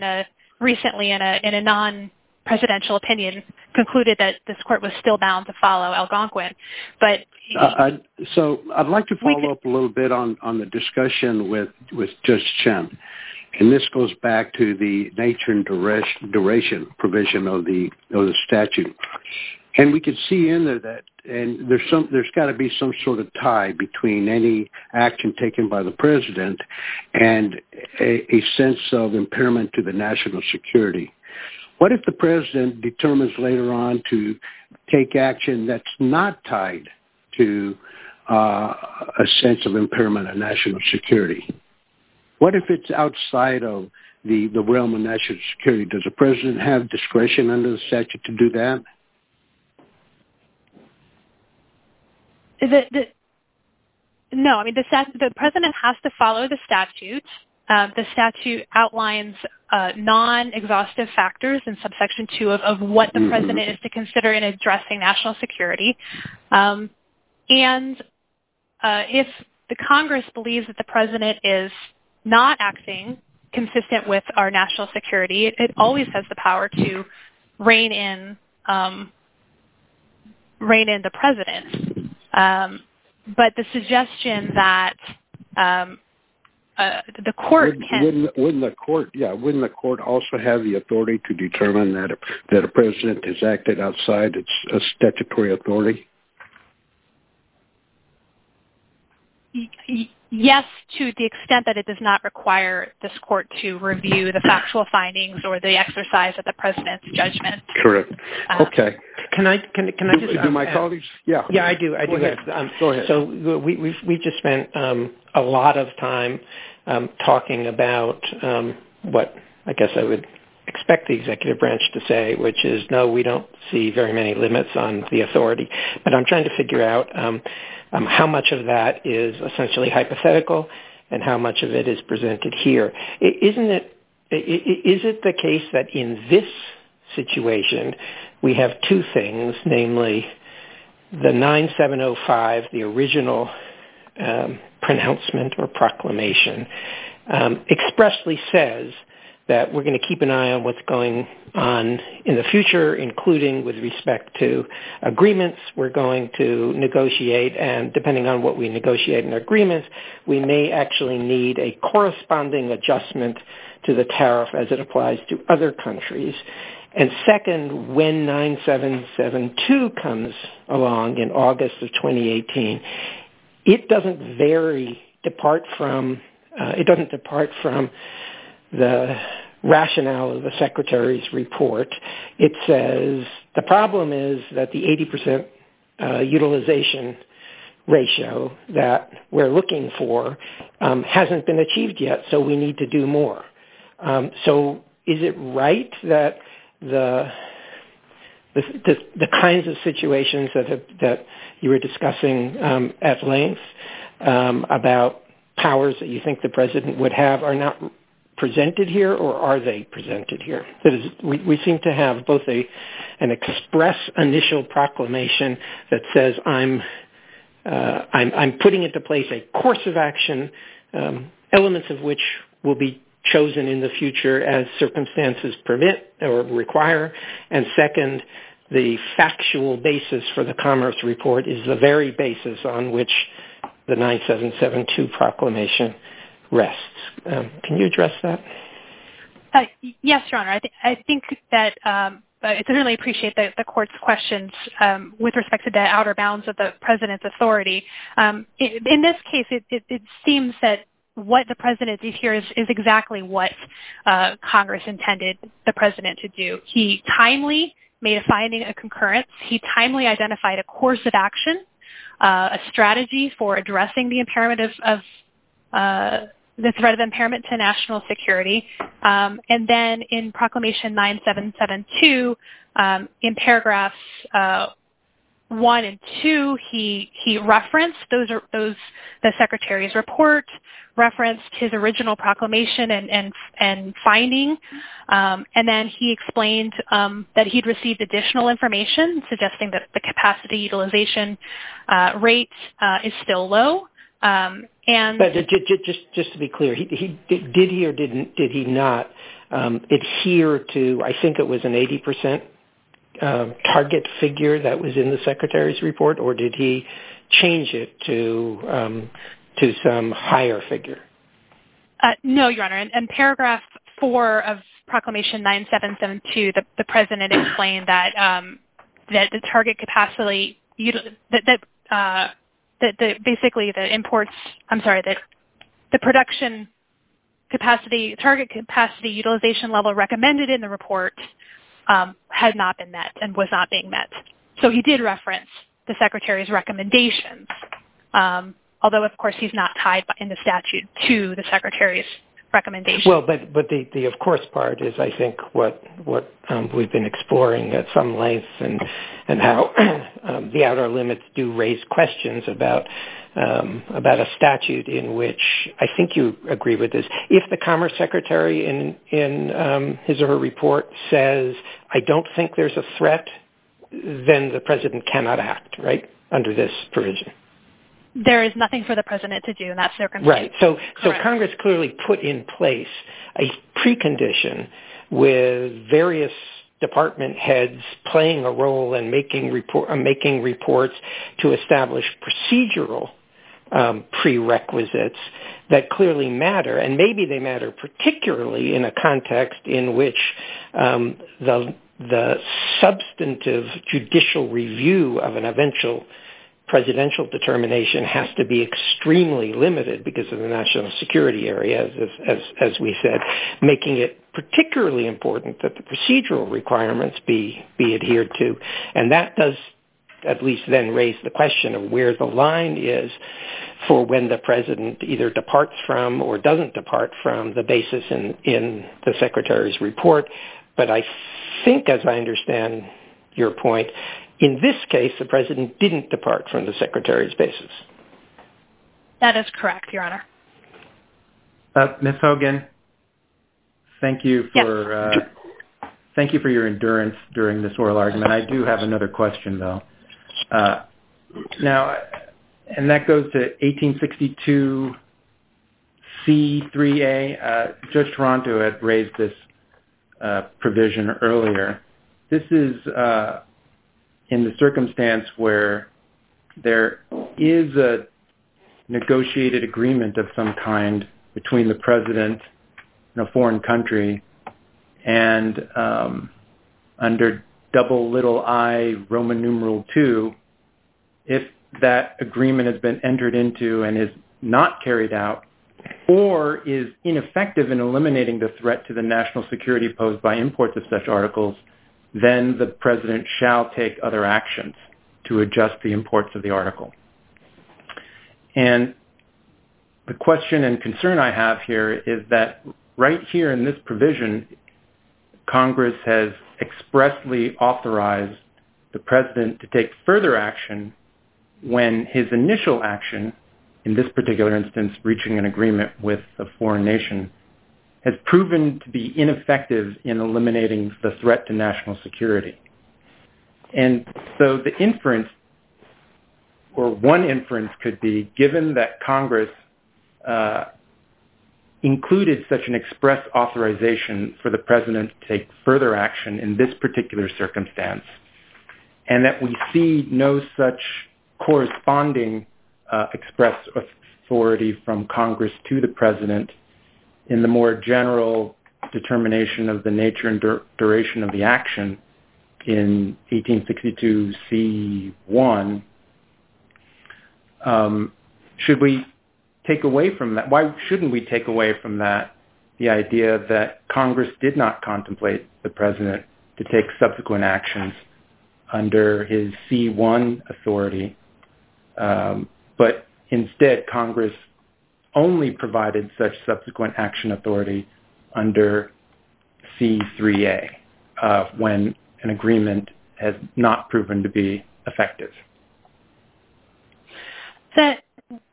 recently in a non-presidential opinion concluded that this court was still bound to follow Algonquin. Uh, so I'd like to follow up a little bit on the discussion with Judge Chen. And this goes back to the nature and duration provision of the statute. And we can see in there that there's got to be some sort of tie between any action taken by the president and a sense of impairment to the national security. What if the president determines later on to take action that's not tied to uh, a sense of impairment of national security? What if it's outside of the, the realm of national security? Does the president have discretion under the statute to do that? No, I mean, the president has to follow the statute. Um, the statute outlines uh, non-exhaustive factors in subsection 2 of what the mm-hmm. president is to consider in addressing national security. Um, and uh, if the Congress believes that the president is not acting consistent with our national security, it always has the power to rein in um, the president. Um, but the suggestion that um, uh, the court can... Wouldn't the court also have the authority to determine that a president has acted outside its uh, statutory authority? Yes, to the extent that it does not require this court to review the factual findings or the exercise of the president's judgment. Correct. Uh, okay. Can I just... Do my uh, colleagues... Yeah. Yeah, I do. I do. Go ahead. Um, so we've just spent um, a lot of time um, talking about what I guess I would expect the executive branch to say, which is, no, we don't see very many limits on the authority. But I'm trying to figure out Um, how much of that is essentially hypothetical and how much of it is presented here. Isn't it... Is it the case that in this situation, we have two things, namely the 9705, the original um, pronouncement or proclamation, um, expressly says that we're going to keep an eye on what's going on in the future, including with respect to agreements we're going to negotiate. And depending on what we negotiate in agreements, we may actually need a corresponding adjustment to the tariff as it applies to other countries. And second, when 9772 comes along in August of 2018, it doesn't vary, depart from... Uh, it doesn't depart from the rationale of the secretary's report. It says the problem is that the 80% uh, utilization ratio that we're looking for um, hasn't been achieved yet, so we need to do more. Um, so is it right that the kinds of situations that you were discussing um, at length about powers that you think the president would have are not presented here, or are they presented here? We seem to have both an express initial proclamation that says uh, I'm putting into place a course of action, um, elements of which will be chosen in the future as circumstances permit or require. And second, the factual basis for the Commerce Report is the very basis on which the 9772 proclamation rests. Um, can you address that? Uh, yes, Your Honor. I think that um, I certainly appreciate the court's questions um, with respect to the outer bounds of the president's authority. In this case, it seems that what the president did here is exactly what uh, Congress intended the president to do. He timely made a finding, a concurrence. He timely identified a course of action, uh, a strategy for addressing the impairment of the threat of impairment to national security. Um, and then in Proclamation 9772, um, in paragraphs uh, 1 and 2, he he referenced those are those the secretary's report, referenced his original proclamation and and and finding, um, and then he explained that he'd received additional information suggesting that the capacity utilization uh, rate uh, is still low. Um, just to be clear, did he or did he not um, adhere to, I think it was an 80% um, target figure that was in the secretary's report, or did he change it to some higher figure? Uh, no, Your Honor. In paragraph 4 of Proclamation 9772, the president explained that the target capacity, uh, basically the imports, I'm sorry, that the production capacity, target capacity utilization level recommended in the report um, had not been met and was not being met. So he did reference the secretary's recommendations, um, although, of course, he's not tied in the statute to the secretary's recommendation. Well, but the of course part is, I think, what um, we've been exploring at some length and how um, the outer limits do raise questions um, about a statute in which I think you agree with this. If the Commerce Secretary in his or her report says, I don't think there's a threat, then the President cannot act, right, under this provision. There is nothing for the President to do in that circumstance. Right. So Congress clearly put in place a precondition with various department heads playing a role in making uh, reports to establish procedural um, prerequisites that clearly matter. And maybe they matter particularly in a context in which um, the substantive judicial review of an eventual presidential determination has to be extremely limited because of the national security area, as we said, making it particularly important that the procedural requirements be adhered to. And that does at least then raise the question of where the line is for when the President either departs from or doesn't depart from the basis in the Secretary's report. But I think, as I understand your point, in this case, the President didn't depart from the Secretary's basis. That is correct, Your Honor. Uh, Ms. Hogan, uh, thank you for your endurance during this oral argument. I do have another question, though. Uh, now, and that goes to 1862 C3A. Judge Taranto had raised this provision earlier. This is in the circumstance where there is a negotiated agreement of some kind between the President and a foreign country. And um, under double little I Roman numeral two if that agreement has been entered into and is not carried out or is ineffective in eliminating the threat to the national security posed by imports of such articles, then the President shall take other actions to adjust the imports of the article. And the question and concern I have here is that right here in this provision, Congress has expressly authorized the President to take further action when his initial action, in this particular instance, reaching an agreement with a foreign nation, has proven to be ineffective in eliminating the threat to national security. And so the inference, or one inference could be, given that Congress uh, included such an express authorization for the President to take further action in this particular circumstance, and that we see no such corresponding uh, express authority from Congress to the President in the more general determination of the nature and duration of the action in 1862 C1, um, should we take away from that? Why shouldn't we take away from that the idea that Congress did not contemplate the President to take subsequent actions under his C1 authority, um, but instead Congress only provided such subsequent action authority under C3A uh, when an agreement has not proven to be effective?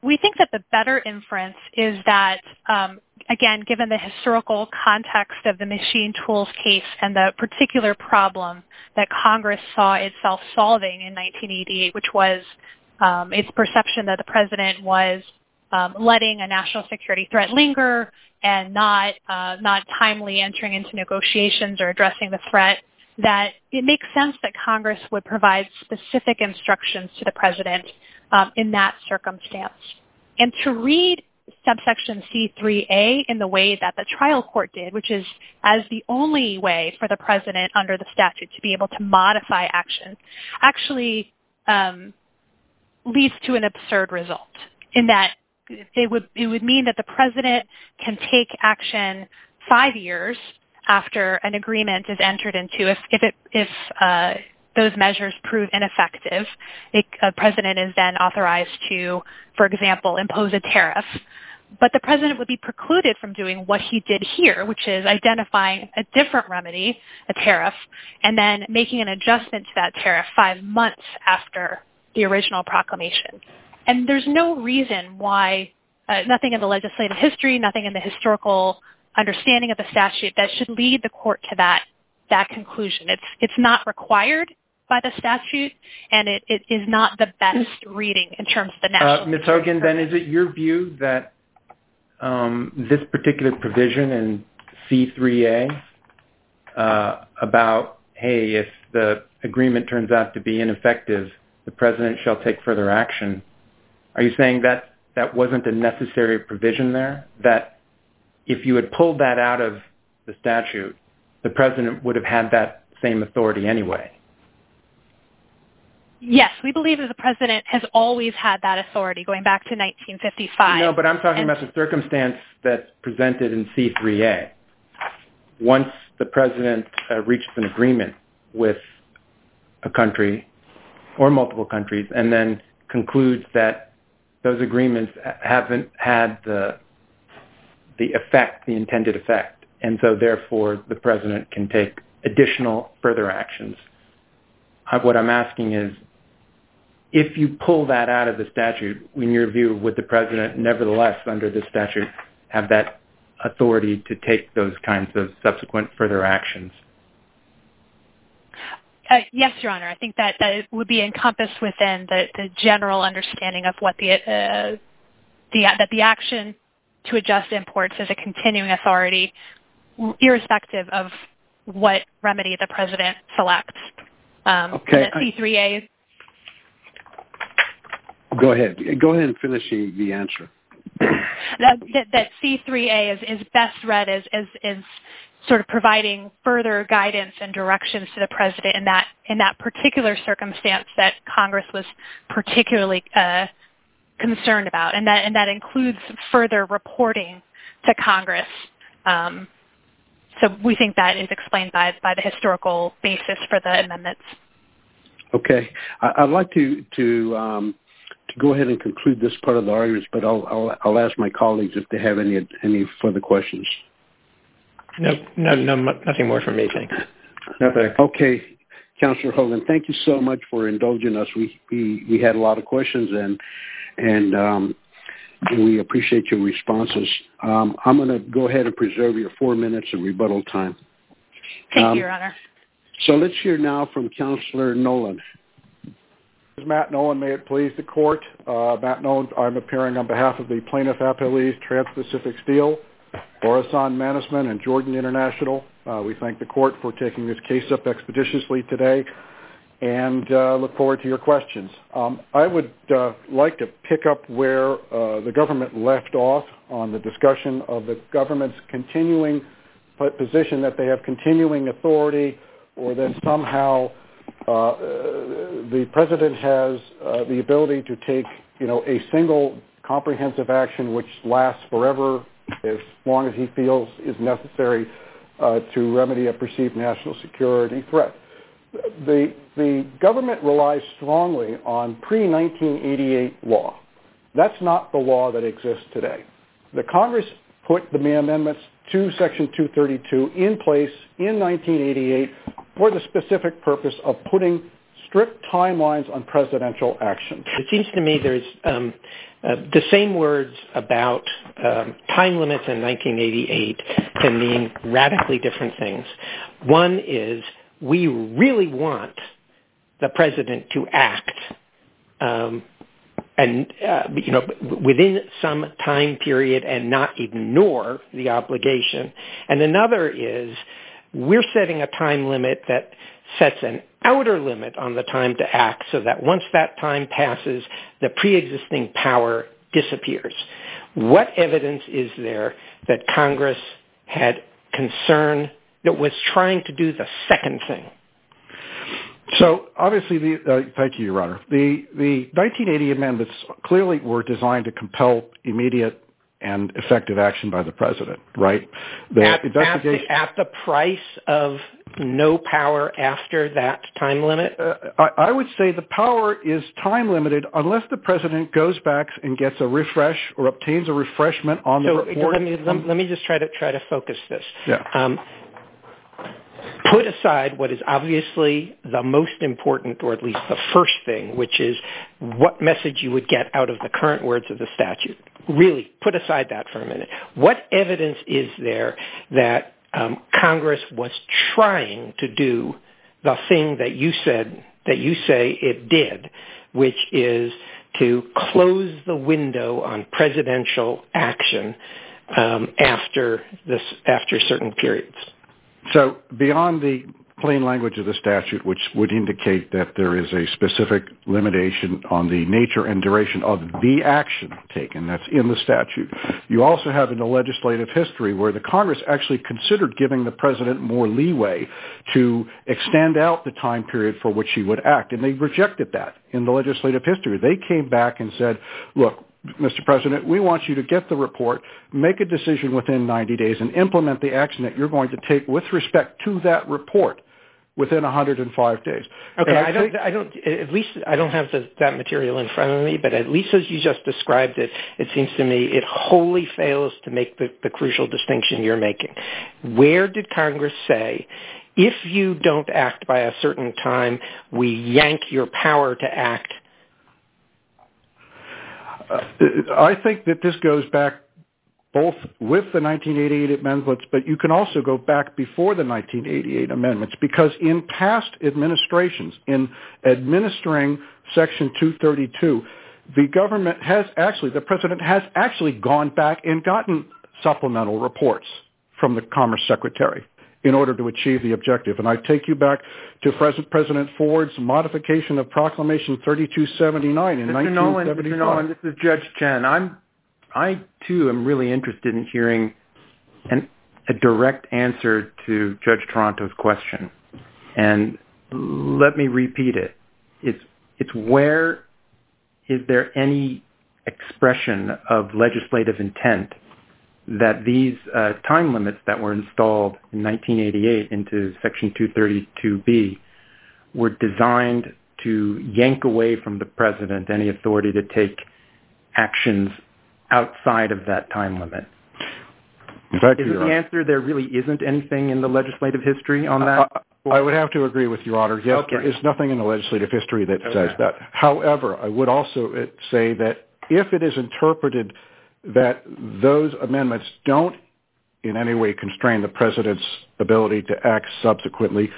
We think that the better inference is that, um, again, given the historical context of the machine tools case and the particular problem that Congress saw itself solving in 1988, which was um, its perception that the President was Um, letting a national security threat linger and not uh, not timely entering into negotiations or addressing the threat, that it makes sense that Congress would provide specific instructions to the President um, in that circumstance. And to read subsection C3A in the way that the trial court did, which is as the only way for the President under the statute to be able to modify action, actually um, leads to an absurd result in that it would mean that the President can take action five years after an agreement is entered into if uh, those measures prove ineffective. A President is then authorized to, for example, impose a tariff. but the president would be precluded from doing what he did here, which is identifying a different remedy, a tariff, and then making an adjustment to that tariff five months after the original proclamation. And there's no reason why, uh, nothing in the legislative history, nothing in the historical understanding of the statute that should lead the court to that conclusion. It's not required by the statute, and it is not the best reading in terms of the uh, national security. Ms. Hogan, then is it your view that um, this particular provision in C3A uh, about, hey, if the agreement turns out to be ineffective, the president shall take further action, are you saying that that wasn't a necessary provision there? That if you had pulled that out of the statute, the president would have had that same authority anyway? Yes, we believe that the president has always had that authority, going back to 1955. No, but I'm talking about the circumstance that's presented in C3A. Once the president uh, reaches an agreement with a country or multiple countries and then concludes that those agreements haven't had the effect, the intended effect, and so therefore the president can take additional further actions, what I'm asking is, if you pull that out of the statute, in your view, would the president nevertheless, under the statute, have that authority to take those kinds of subsequent further actions? Uh, yes, Your Honor. I think that would be encompassed within the general understanding of what uh, the action to adjust imports is a continuing authority, irrespective of what remedy the president selects. Um, C3A... Go ahead. Go ahead and finish the answer. That C3A is best read as sort of providing further guidance and directions to the president in that particular circumstance that Congress was particularly uh, concerned about, and that and that includes further reporting to Congress. Um, so we think that is explained by the historical basis for the amendments. Okay. I'd like to um, to go ahead and conclude this part of the arguments, but I'll ask my colleagues if they have any any further questions. No, nothing more from me, thanks. Okay. Counselor Hogan, thank you so much for indulging us. We had a lot of questions, and um, we appreciate your responses. Um, I'm going to go ahead and preserve your four minutes of rebuttal time. Thank you, um, Your Honor. So let's hear now from Counselor Nolan. This is Matt Nolan. May it please the Court. Uh, Matt Nolan, I'm appearing on behalf of the Plaintiff Appellees, Transpacific Steel, Borusan Mannesmann and Jordan International. Uh, we thank the Court for taking this case up expeditiously today and uh, look forward to your questions. Um, I would uh, like to pick up where the government left off on the discussion of the government's continuing position that they have continuing authority or that somehow the President has the ability to take a single comprehensive action which lasts forever as long as he feels is necessary uh, to remedy a perceived national security threat. The government relies strongly on pre-1988 law. That's not the law that exists today. The Congress put the amendments to Section 232 in place in 1988 for the specific purpose of putting strict timelines on presidential action. It seems to me there's the same words about time limits in 1988 can mean radically different things. One is we really want the President to act um and uh you know within some time period and not ignore the obligation. And another is we're setting a time limit that sets an outer limit on the time to act so that once that time passes, the pre-existing power disappears. What evidence is there that Congress had concern that was trying to do the second thing? So obviously, uh, thank you, Your Honor. The 1980 amendments clearly were designed to compel immediate and effective action by the president, right? At the price of no power after that time limit? Uh, I would say the power is time limited unless the president goes back and gets a refresh or obtains a refreshment on the report. Let me just try to focus this. Um, put aside what is obviously the most important, or at least the first thing, which is what message you would get out of the current words of the statute. Really, put aside that for a minute. What evidence is there that Um, Congress was trying to do the thing that you said that you say it did, which is to close the window on presidential action um, after certain periods? So Beyond the plain language of the statute, which would indicate that there is a specific limitation on the nature and duration of the action taken, that's in the statute. You also have in the legislative history where the Congress actually considered giving the president more leeway to extend out the time period for which he would act, and they rejected that in the legislative history. They came back and said, look, Mr. President, we want you to get the report, make a decision within 90 days, and implement the action that you're going to take with respect to that report within 105 days. Okay, I don't I don't at least I don't have that material in front of me, but at least as you just described it, it seems to me it wholly fails to make the crucial distinction you're making. Where did Congress say, if you don't act by a certain time, we yank your power to act? Uh, I think that this goes back both with the 1988 amendments, but you can also go back before the 1988 amendments, because in past administrations, in administering Section 232, the government has actually, the president has actually gone back and gotten supplemental reports from the Commerce Secretary in order to achieve the objective. And I take you back to President Ford's modification of Proclamation 3279 in 1975. Mr. Nolan, this is Judge Chen. I, too, am really interested in hearing a direct answer to Judge Taranto's question. And let me repeat it. It's where is there any expression of legislative intent that these uh, time limits that were installed in 1988 into Section 232B were designed to yank away from the president any authority to take actions outside of that time limit? Is it the answer there really isn't anything in the legislative history on that? I would have to agree with Your Honor. Yes, there is nothing in the legislative history that says that. However, I would also uh, say that if it is interpreted that those amendments don't in any way constrain the president's ability to act subsequently,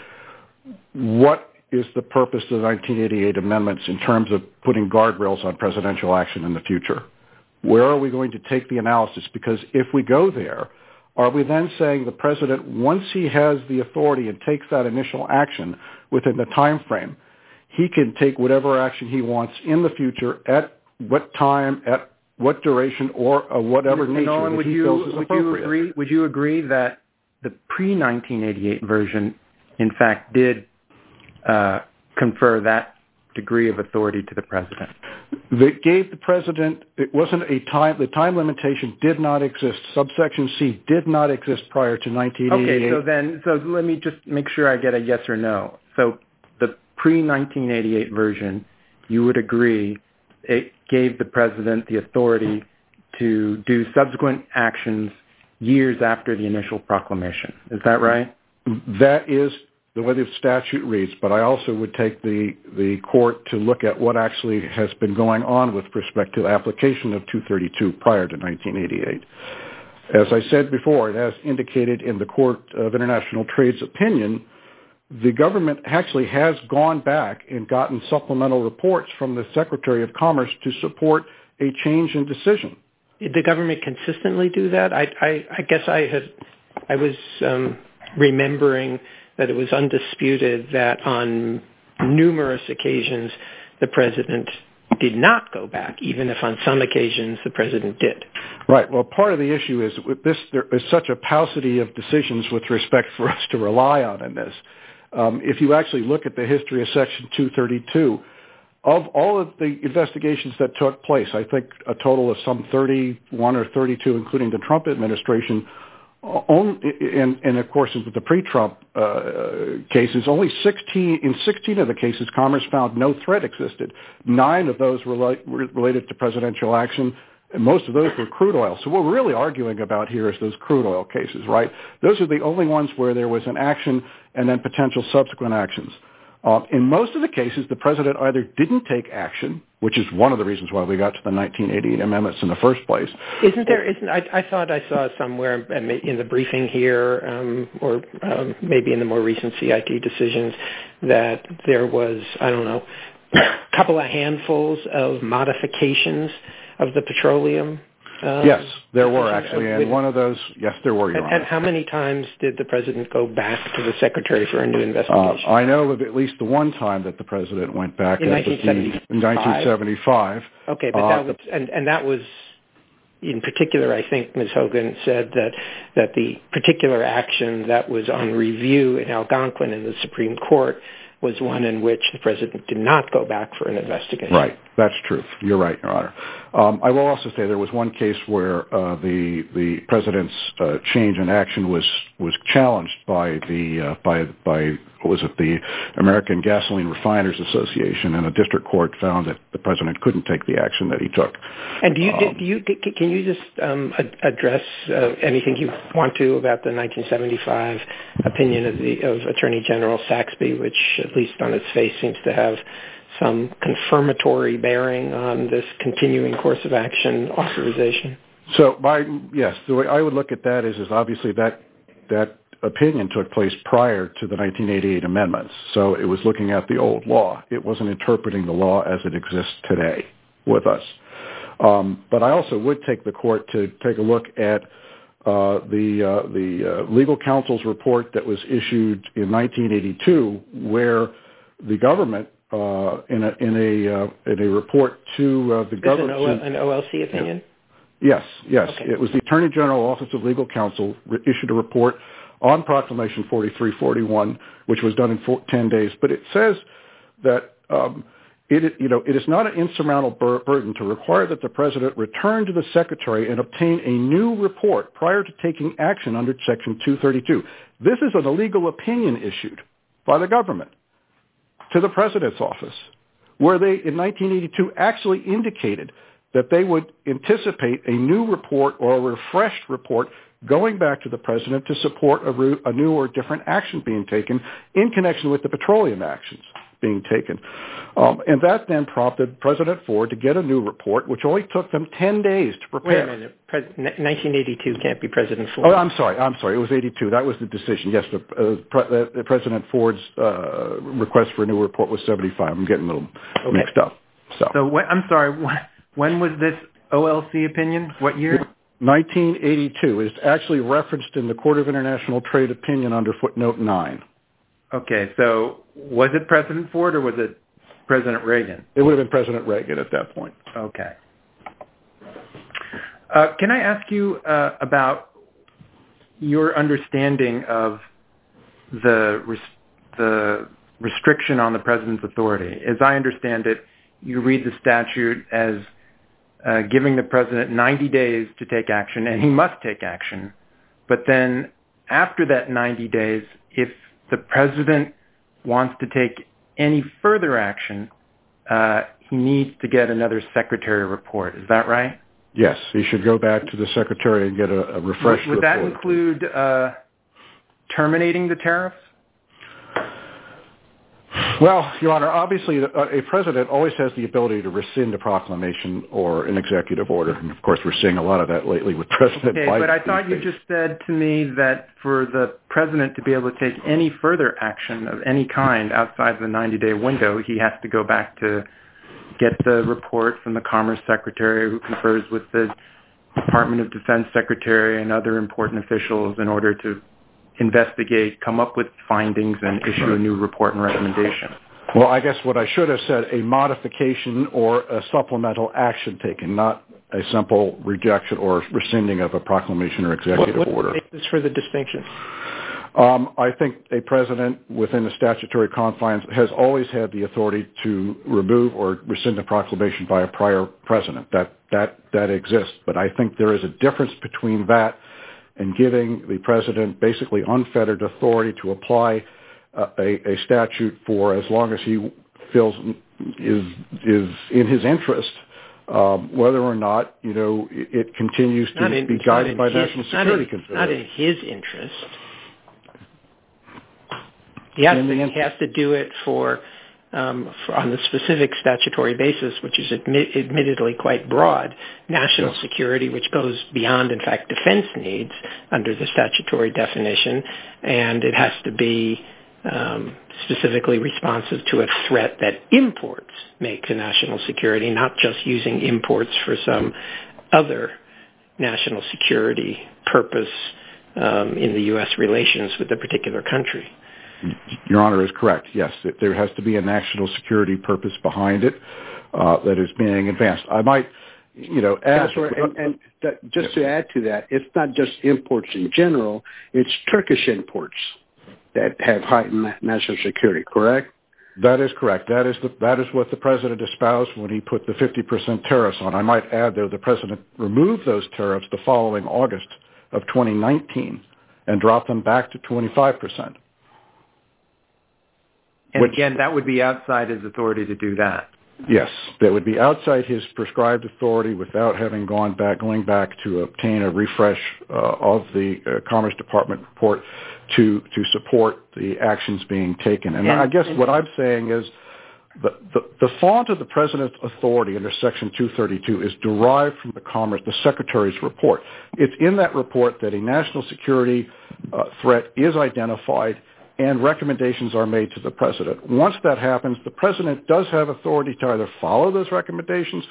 what is the purpose of the 1988 amendments in terms of putting guardrails on presidential action in the future? Where are we going to take the analysis? Because if we go there, are we then saying the president, once he has the authority and takes that initial action within the time frame, he can take whatever action he wants in the future at what time, at what duration, or uh, whatever nature that he feels is appropriate? Would you agree that the pre-1988 version, in fact, did uh, confer that degree of authority to the president? It gave the president, it wasn't a time, the time limitation did not exist. Subsection C did not exist prior to 1988. Okay, so then, so let me just make sure I get a yes or no. So the pre-1988 version, you would agree it gave the president the authority to do subsequent actions years after the initial proclamation. Is that right? That is the way the statute reads, but I also would take the court to look at what actually has been going on with respect to application of 232 prior to 1988. As I said before, and as indicated in the Court of International Trade's opinion, the government actually has gone back and gotten supplemental reports from the Secretary of Commerce to support a change in decision. Did the government consistently do that? I guess I was um, remembering that it was undisputed that on numerous occasions the president did not go back, even if on some occasions the president did. Right. Well, part of the issue is this: there is such a paucity of decisions with respect for us to rely on in this. Um, if you actually look at the history of Section 232, of all of the investigations that took place, I think a total of some 31 or 32, including the Trump administration, and of course with the pre-Trump uh, cases, only 16, in 16 of the cases, Commerce found no threat existed. Nine of those were related to presidential action, and most of those were crude oil. So what we're really arguing about here is those crude oil cases, right? Those are the only ones where there was an action and then potential subsequent actions. Uh, in most of the cases, the president either didn't take action, which is one of the reasons why we got to the 1988 amendments in the first place. Isn't there, I I thought I saw somewhere in the briefing here, um, or um, maybe in the more recent CIT decisions, that there was, I don't know, a couple of handfuls of modifications of the petroleum? Uh, yes, there were uh, actually, and one of those, yes, there were. And how many times did the president go back to the secretary for a new uh, investigation? I know of at least the one time that the president went back. In 1975? In 1975. Okay, and that was, in particular, I think Ms. Hogan said that the particular action that was on review in Algonquin in the Supreme Court was one in which the president did not go back for an investigation. Right, that's true. You're right, Your Honor. Um, I will also say there was one case where uh the the president's uh, change in action was was challenged by the, uh, what was it, the American Gasoline Refiners Association, and a district court found that the president couldn't take the action that he took. And do you um, can you just um, address uh, anything you want to about the 1975 opinion of Attorney General Saxbe, which, at least on its face, seems to have some confirmatory bearing on this continuing course of action authorization? So, yes, the way I would look at that is, obviously, that that opinion took place prior to the 1988 amendments. So it was looking at the old law. It wasn't interpreting the law as it exists today with us. Um, but I also would take the court to take a look at uh, the uh, uh, legal counsel's report that was issued in 1982, where the government, in a report to the government... An OLC opinion? Yes, yes. It was the Attorney General Office of Legal Counsel issued a report on Proclamation 4341, which was done in 10 days. But it says that um, it is not an insurmountable burden to require that the president return to the secretary and obtain a new report prior to taking action under Section 232. This is an illegal opinion issued by the government to the president's office, where they, in 1982, actually indicated that they would anticipate a new report or a refreshed report going back to the president to support a new or different action being taken in connection with the petroleum actions being taken. Um, and that then prompted President Ford to get a new report, which only took them 10 days to prepare. Wait a minute. 1982 can't be President Ford. Oh, I'm sorry. I'm sorry. It was 82. That was the decision. Yes, uh, uh, President Ford's uh, request for a new report was 75. I'm getting a little mixed up. So I'm sorry. When was this OLC opinion? What year? 1982. It's actually referenced in the Court of International Trade opinion under footnote 9. Okay. So was it President Ford or was it President Reagan? It would have been President Reagan at that point. Okay. Uh, can I ask you uh, about your understanding of the restriction on the president's authority? As I understand it, you read the statute as Uh, giving the president 90 days to take action, and he must take action. But then after that 90 days, if the president wants to take any further action, uh, he needs to get another secretary report. Is that right? Yes. He should go back to the secretary and get a refreshed report. Would that include uh, terminating the tariffs? Well, Your Honor, obviously uh, a president always has the ability to rescind a proclamation or an executive order. And, of course, we're seeing a lot of that lately with President Biden. Okay, but I thought you just said to me that for the president to be able to take any further action of any kind outside the 90-day window, he has to go back to get the report from the Commerce Secretary who confers with the Department of Defense Secretary and other important officials in order to investigate, come up with findings, and issue a new report and recommendation. Well, I guess what I should have said, a modification or a supplemental action taken, not a simple rejection or rescinding of a proclamation or executive order. What is for the distinction? Um, I think a president within the statutory confines has always had the authority to remove or rescind a proclamation by a prior president. That exists. But I think there is a difference between that and giving the president basically unfettered authority to apply uh, a statute for as long as he feels is in his interest, um, whether or not you know, it continues to be guided by national security not in his interest. He has to do it Um, on the specific statutory basis, which is admittedly quite broad, national security, which goes beyond, in fact, defense needs under the statutory definition. And it has to be um, specifically responsive to a threat that imports make to national security, not just using imports for some other national security purpose um, in the U.S. relations with a particular country. Your Honor is correct. Yes, there has to be a national security purpose behind it uh, that is being advanced. I might you know, add... And uh, just to add to that, it's not just imports in general. It's Turkish imports that have heightened national security, correct? That is correct. That is what the president espoused when he put the 50% tariffs on. I might add, though, the president removed those tariffs the following August of 2019 and dropped them back to 25%. And again, that would be outside his authority to do that. Yes, that would be outside his prescribed authority without having gone back, going back to obtain a refresh uh, of the uh, Commerce Department report to support the actions being taken. And I guess what I'm saying is the font of the president's authority under Section 232 is derived from the Commerce, the Secretary's report. It's in that report that a national security uh, threat is identified and recommendations are made to the president. Once that happens, the president does have authority to either follow those recommendations,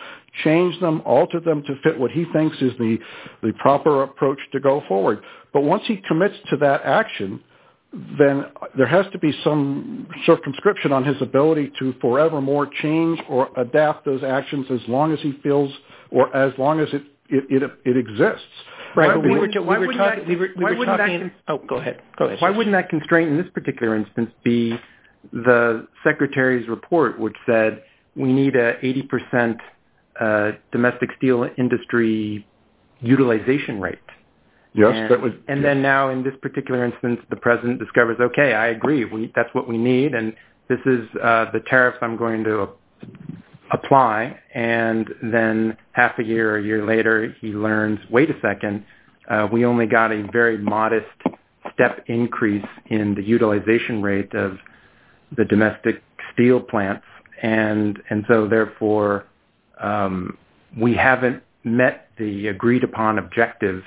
change them, alter them to fit what he thinks is the the proper approach to go forward. But once he commits to that action, then there has to be some circumscription on his ability to forevermore change or adapt those actions as long as he feels or as long as it it it exists. Why wouldn't that Oh, go ahead. Why wouldn't that constraint in this particular instance be the Secretary's report, which said we need an 80% uh, domestic steel industry utilization rate? Yes. And then now in this particular instance, the president discovers, okay, I agree. That's what we need. And this is uh, the tariffs I'm going to apply. And then half a year or a year later, he learns, wait a second, uh, we only got a very modest step increase in the utilization rate of the domestic steel plants. And and so therefore, um, we haven't met the agreed upon objective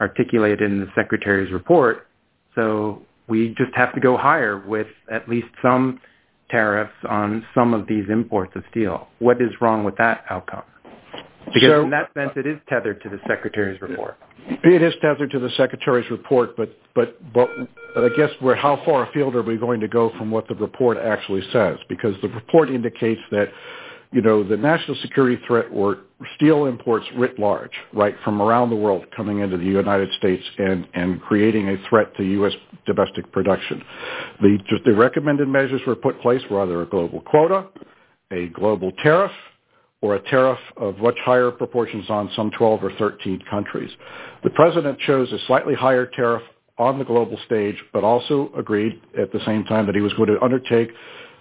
articulated in the Secretary's report. So we just have to go higher with at least some tariffs on some of these imports of steel. What is wrong with that outcome? Because in that sense, it is tethered to the Secretary's report. It is tethered to the Secretary's report. But I guess how far afield are we going to go from what the report actually says? Because the report indicates that the national security threat were steel imports writ large, right, from around the world coming into the United States and and creating a threat to U.S. domestic production. The recommended measures were put in place were either a global quota, a global tariff, or a tariff of much higher proportions on some 12 or 13 countries. The president chose a slightly higher tariff on the global stage, but also agreed at the same time that he was going to undertake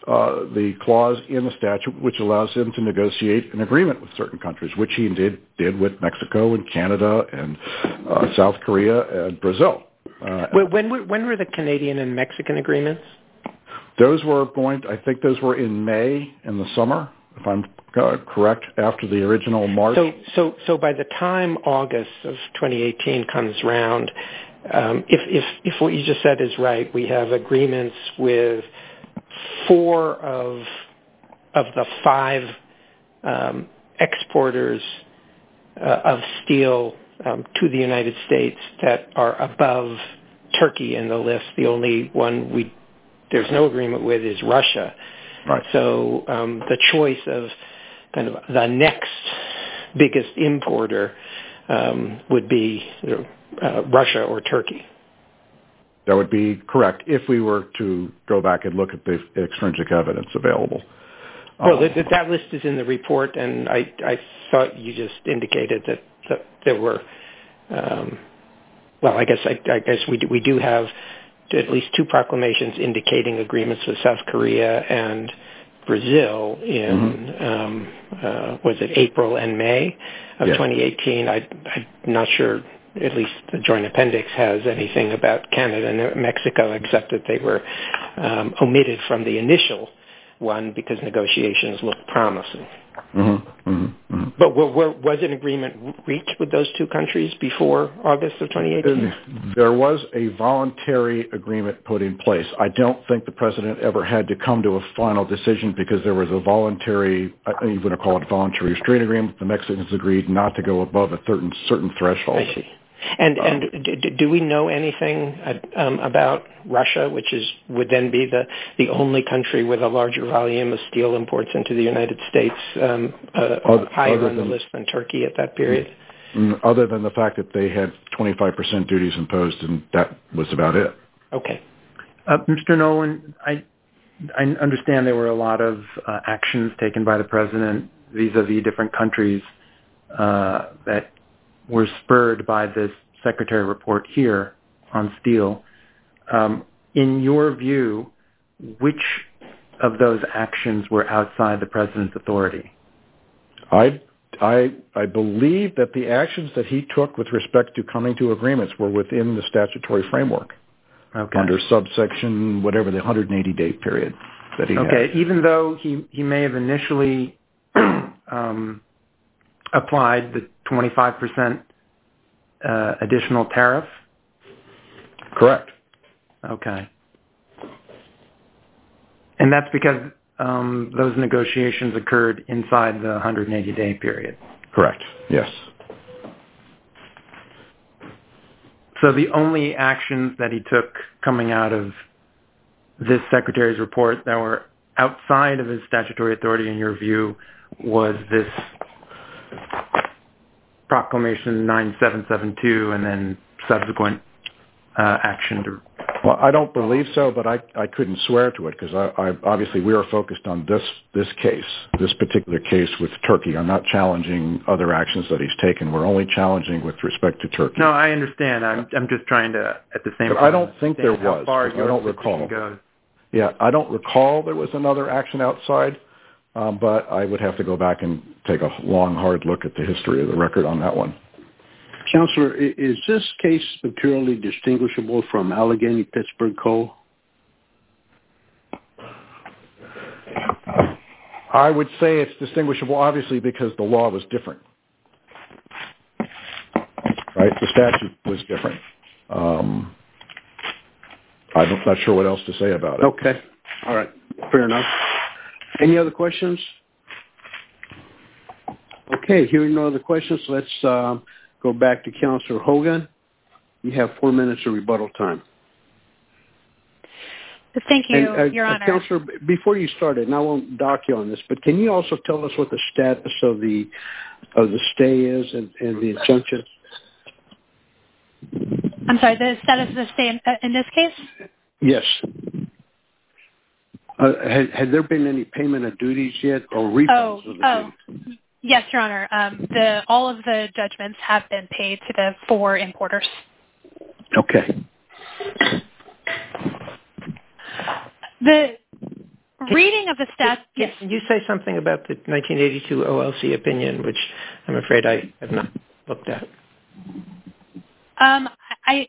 Uh, the clause in the statute, which allows him to negotiate an agreement with certain countries, which he indeed did with Mexico and Canada and uh, South Korea and Brazil. Uh, when were the Canadian and Mexican agreements? Those were going, I think those were in May in the summer, if I'm correct, after the original March. So so so by the time August of 2018 comes around, um if what you just said is right, we have agreements with four of of the five um, exporters uh, of steel um, to the United States that are above Turkey in the list. The only one we there's no agreement with is Russia. Right. So um, the choice of kind of the next biggest importer would be uh, Russia or Turkey. That would be correct if we were to go back and look at the extrinsic evidence available. Well, um, that list is in the report, and I thought you just indicated that there were um, – well, I guess we do have at least two proclamations indicating agreements with South Korea and Brazil in, mm-hmm. um, uh, was it April and May of 2018? I'm not sure at least the Joint Appendix has anything about Canada and Mexico except that they were um, omitted from the initial one because negotiations looked promising. Mm-hmm. Mm-hmm. Mm-hmm. But was an agreement reached with those two countries before August of 2018? There was a voluntary agreement put in place. I don't think the President ever had to come to a final decision because there was a voluntary – I'm going to call it a voluntary restraint agreement. The Mexicans agreed not to go above a certain threshold. I see. And uh-huh. do we know anything uh, um, about Russia, which would then be the only country with a larger volume of steel imports into the United States, um, uh, higher on the list than Turkey at that period? Mm-hmm. Mm, other than the fact that they had 25 percent duties imposed, and that was about it. Okay. Uh, Mr. Nolan, I understand there were a lot of actions taken by the President vis-a-vis different countries that were spurred by this Secretary report here on steel. Um, in your view, which of those actions were outside the President's authority? I believe that the actions that he took with respect to coming to agreements were within the statutory framework under subsection whatever the 180-day period that he had. Okay. Even though he may have initially um, applied the 25 percent uh, additional tariff? Correct. Okay. And that's because um, those negotiations occurred inside the 180-day period? Correct. Yes. So the only actions that he took coming out of this Secretary's report that were outside of his statutory authority, in your view, was this Proclamation 9772 and then subsequent uh, action? Well, I don't believe so, but I I couldn't swear to it because obviously we are focused on this case, this particular case with Turkey. I'm not challenging other actions that he's taken. We're only challenging with respect to Turkey. No, I understand. I'm just trying to, at the same time, I don't think there was. how far your I don't recall. Yeah, I don't recall there was another action outside, Uh, but I would have to go back and take a long, hard look at the history of the record on that one. Counselor, is this case materially distinguishable from Allegheny-Pittsburgh Coal? I would say it's distinguishable, obviously, because the law was different. Right? The statute was different. Um, I'm not sure what else to say about it. Okay. All right. Fair enough. Any other questions? Okay. Hearing no other questions, let's uh, go back to Counselor Hogan. You have four minutes of rebuttal time. Thank you, uh, Your Honor. Counselor, before you start, and I won't dock you on this, but can you also tell us what the status of the stay is and the injunction? I'm sorry, the status of the stay in uh, this case? Yes. Uh, Has there been any payment of duties yet or refunds? Oh, oh yes, Your Honor. Um, all of the judgments have been paid to the four importers. Okay. The reading of the statute... Can you say something about the 1982 OLC opinion, which I'm afraid I have not looked at? Um, I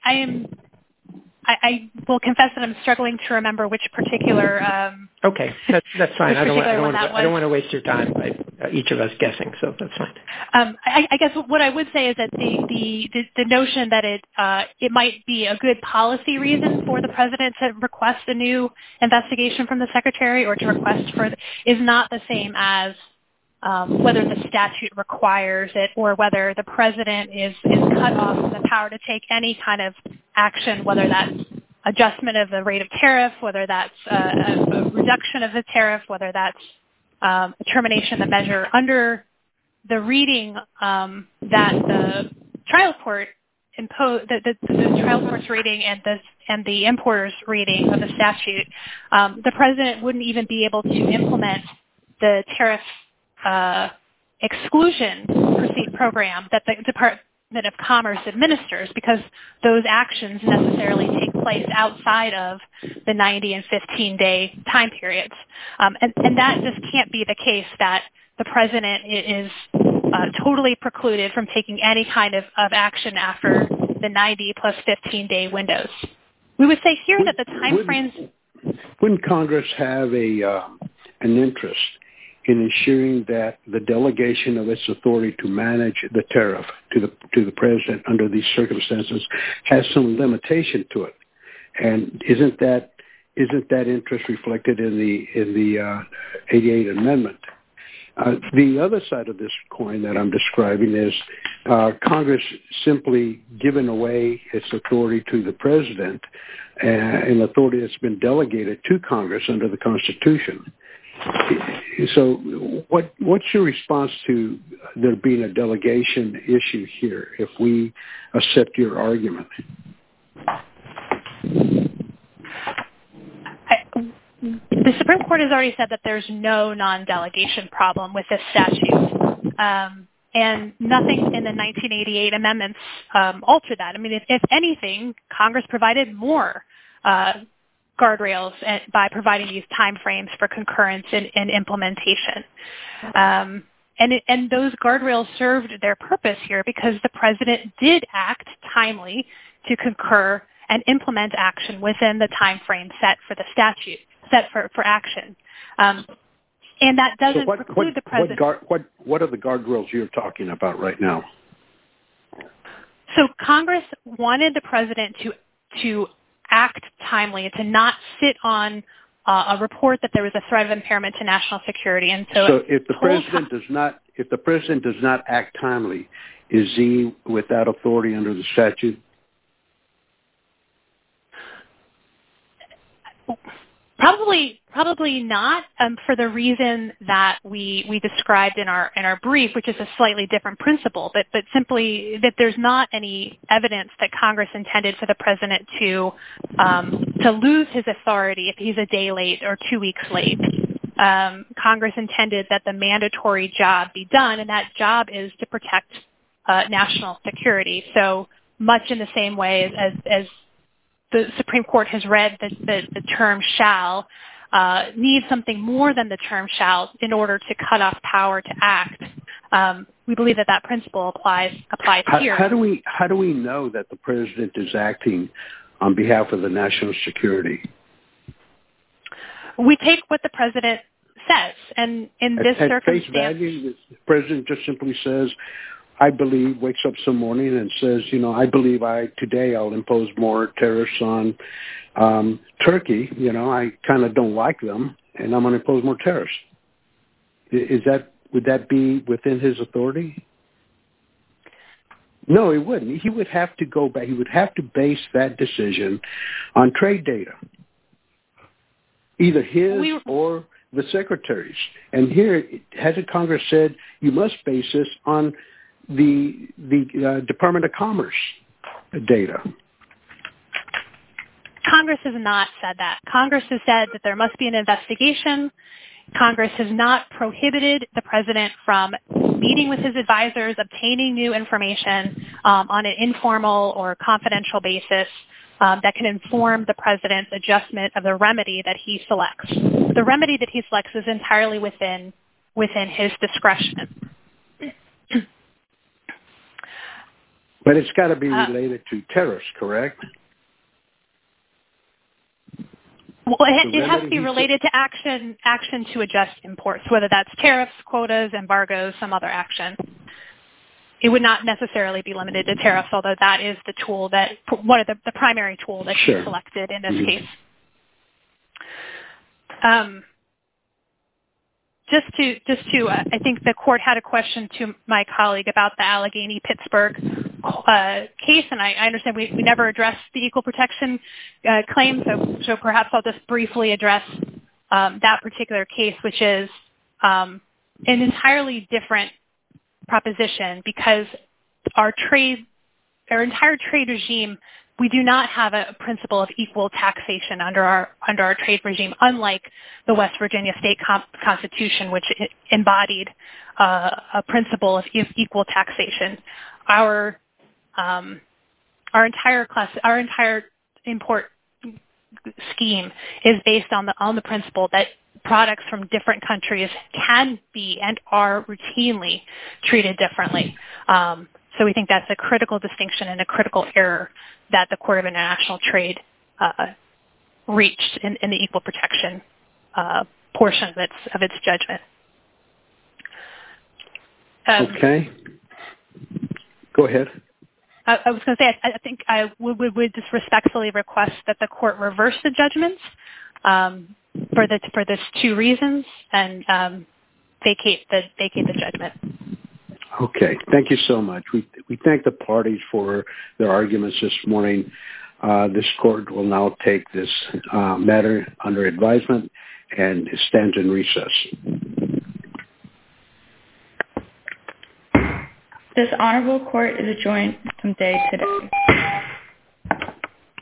will confess that I'm struggling to remember which particular... Um, okay. That's fine. I don't want to waste your time by uh, each of us guessing, so that's fine. Um, I guess what I would say is that the notion that it uh it might be a good policy reason for the President to request a new investigation from the Secretary or to request for... is not the same as um, whether the statute requires it or whether the President is is cut off from the power to take any kind of action, whether that's adjustment of the rate of tariff, whether that's uh, a reduction of the tariff, whether that's um, a termination of the measure. Under the reading um, that the trial court imposed, the trial court's reading and the importer's reading of the statute, um, the president wouldn't even be able to implement the tariff uh, exclusion proceed program that the Department of Commerce administers because those actions necessarily take place outside of the 90 and 15-day time periods. Um, and that just can't be the case that the president is uh, totally precluded from taking any kind of action after the 90 plus 15-day windows. We would say here that the time frames... Wouldn't Congress have uh, an interest in ensuring that the delegation of its authority to manage the tariff to the to the president under these circumstances has some limitation to it? And isn't that isn't that interest reflected in the uh, 88 Amendment? Uh, the other side of this coin that I'm describing is uh, Congress simply giving away its authority to the president, an authority that's been delegated to Congress under the Constitution. So what's your response to there being a delegation issue here if we accept your argument? The Supreme Court has already said that there's no non-delegation problem with this statute. Um, and nothing in the 1988 amendments um, altered that. I mean, if anything, Congress provided more uh, guardrails by providing these time frames for concurrence um, and implementation. And those guardrails served their purpose here because the president did act timely to concur and implement action within the time frame set for the statute, set for action. Um, and that doesn't preclude the president... What are the guardrails you're talking about right now? So Congress wanted the president to act timely and to not sit on uh, a report that there was a threat of impairment to national security. So if the president does not act timely, is he without authority under the statute? Probably probably not um, for the reason that we we described in our in our brief, which is a slightly different principle, but but simply that there's not any evidence that Congress intended for the president to um, to lose his authority if he's a day late or two weeks late. Um, Congress intended that the mandatory job be done, and that job is to protect uh, national security. So much in the same way as the Supreme Court has read that the term shall, uh, needs something more than the term shall in order to cut off power to act. Um, we believe that that principle applies applies here. How do we know that the president is acting on behalf of the national security? We take what the president says. And in this circumstance... At face value, the president just simply says, I believe, wakes up some morning and says, you know, I believe I today I'll impose more tariffs on um, Turkey. You know, I kind of don't like them, and I'm going to impose more tariffs. Is that would that be within his authority? No, it wouldn't. He would have to go back. He would have to base that decision on trade data, either his or the secretary's. And here, hasn't Congress said you must base this on the the uh, Department of Commerce data? Congress has not said that. Congress has said that there must be an investigation. Congress has not prohibited the president from meeting with his advisors, obtaining new information um, on an informal or confidential basis um, that can inform the president's adjustment of the remedy that he selects. The remedy that he selects is entirely within within his discretion. But it's got to be uh, related to tariffs, correct? Well, it has to be related to action to adjust imports, whether that's tariffs, quotas, embargoes, some other action. It would not necessarily be limited to tariffs, although that is the tool that, one of the primary tool that he selected in this mm-hmm. case. Um, just to, uh, I think the court had a question to my colleague about the Allegheny-Pittsburgh Uh, case, and I understand we never addressed the equal protection uh, claim, so perhaps I'll just briefly address um, that particular case, which is um, an entirely different proposition because our trade our entire trade regime, we do not have a principle of equal taxation under our under our trade regime, unlike the West Virginia State Constitution, which embodied uh, a principle of equal taxation. Our Um, entire class our entire import scheme is based on the on the principle that products from different countries can be and are routinely treated differently. Um, so we think that's a critical distinction and a critical error that the Court of International Trade uh, reached in the equal protection uh, portion of its judgment. Um, okay. Go ahead. I was going to say, I think I would just respectfully request that the Court reverse the judgments um, for these two reasons and um, vacate the judgment. Okay. Thank you so much. We thank the parties for their arguments this morning. Uh, this Court will now take this uh, matter under advisement and stand in recess. This Honorable Court is adjourned from day to day.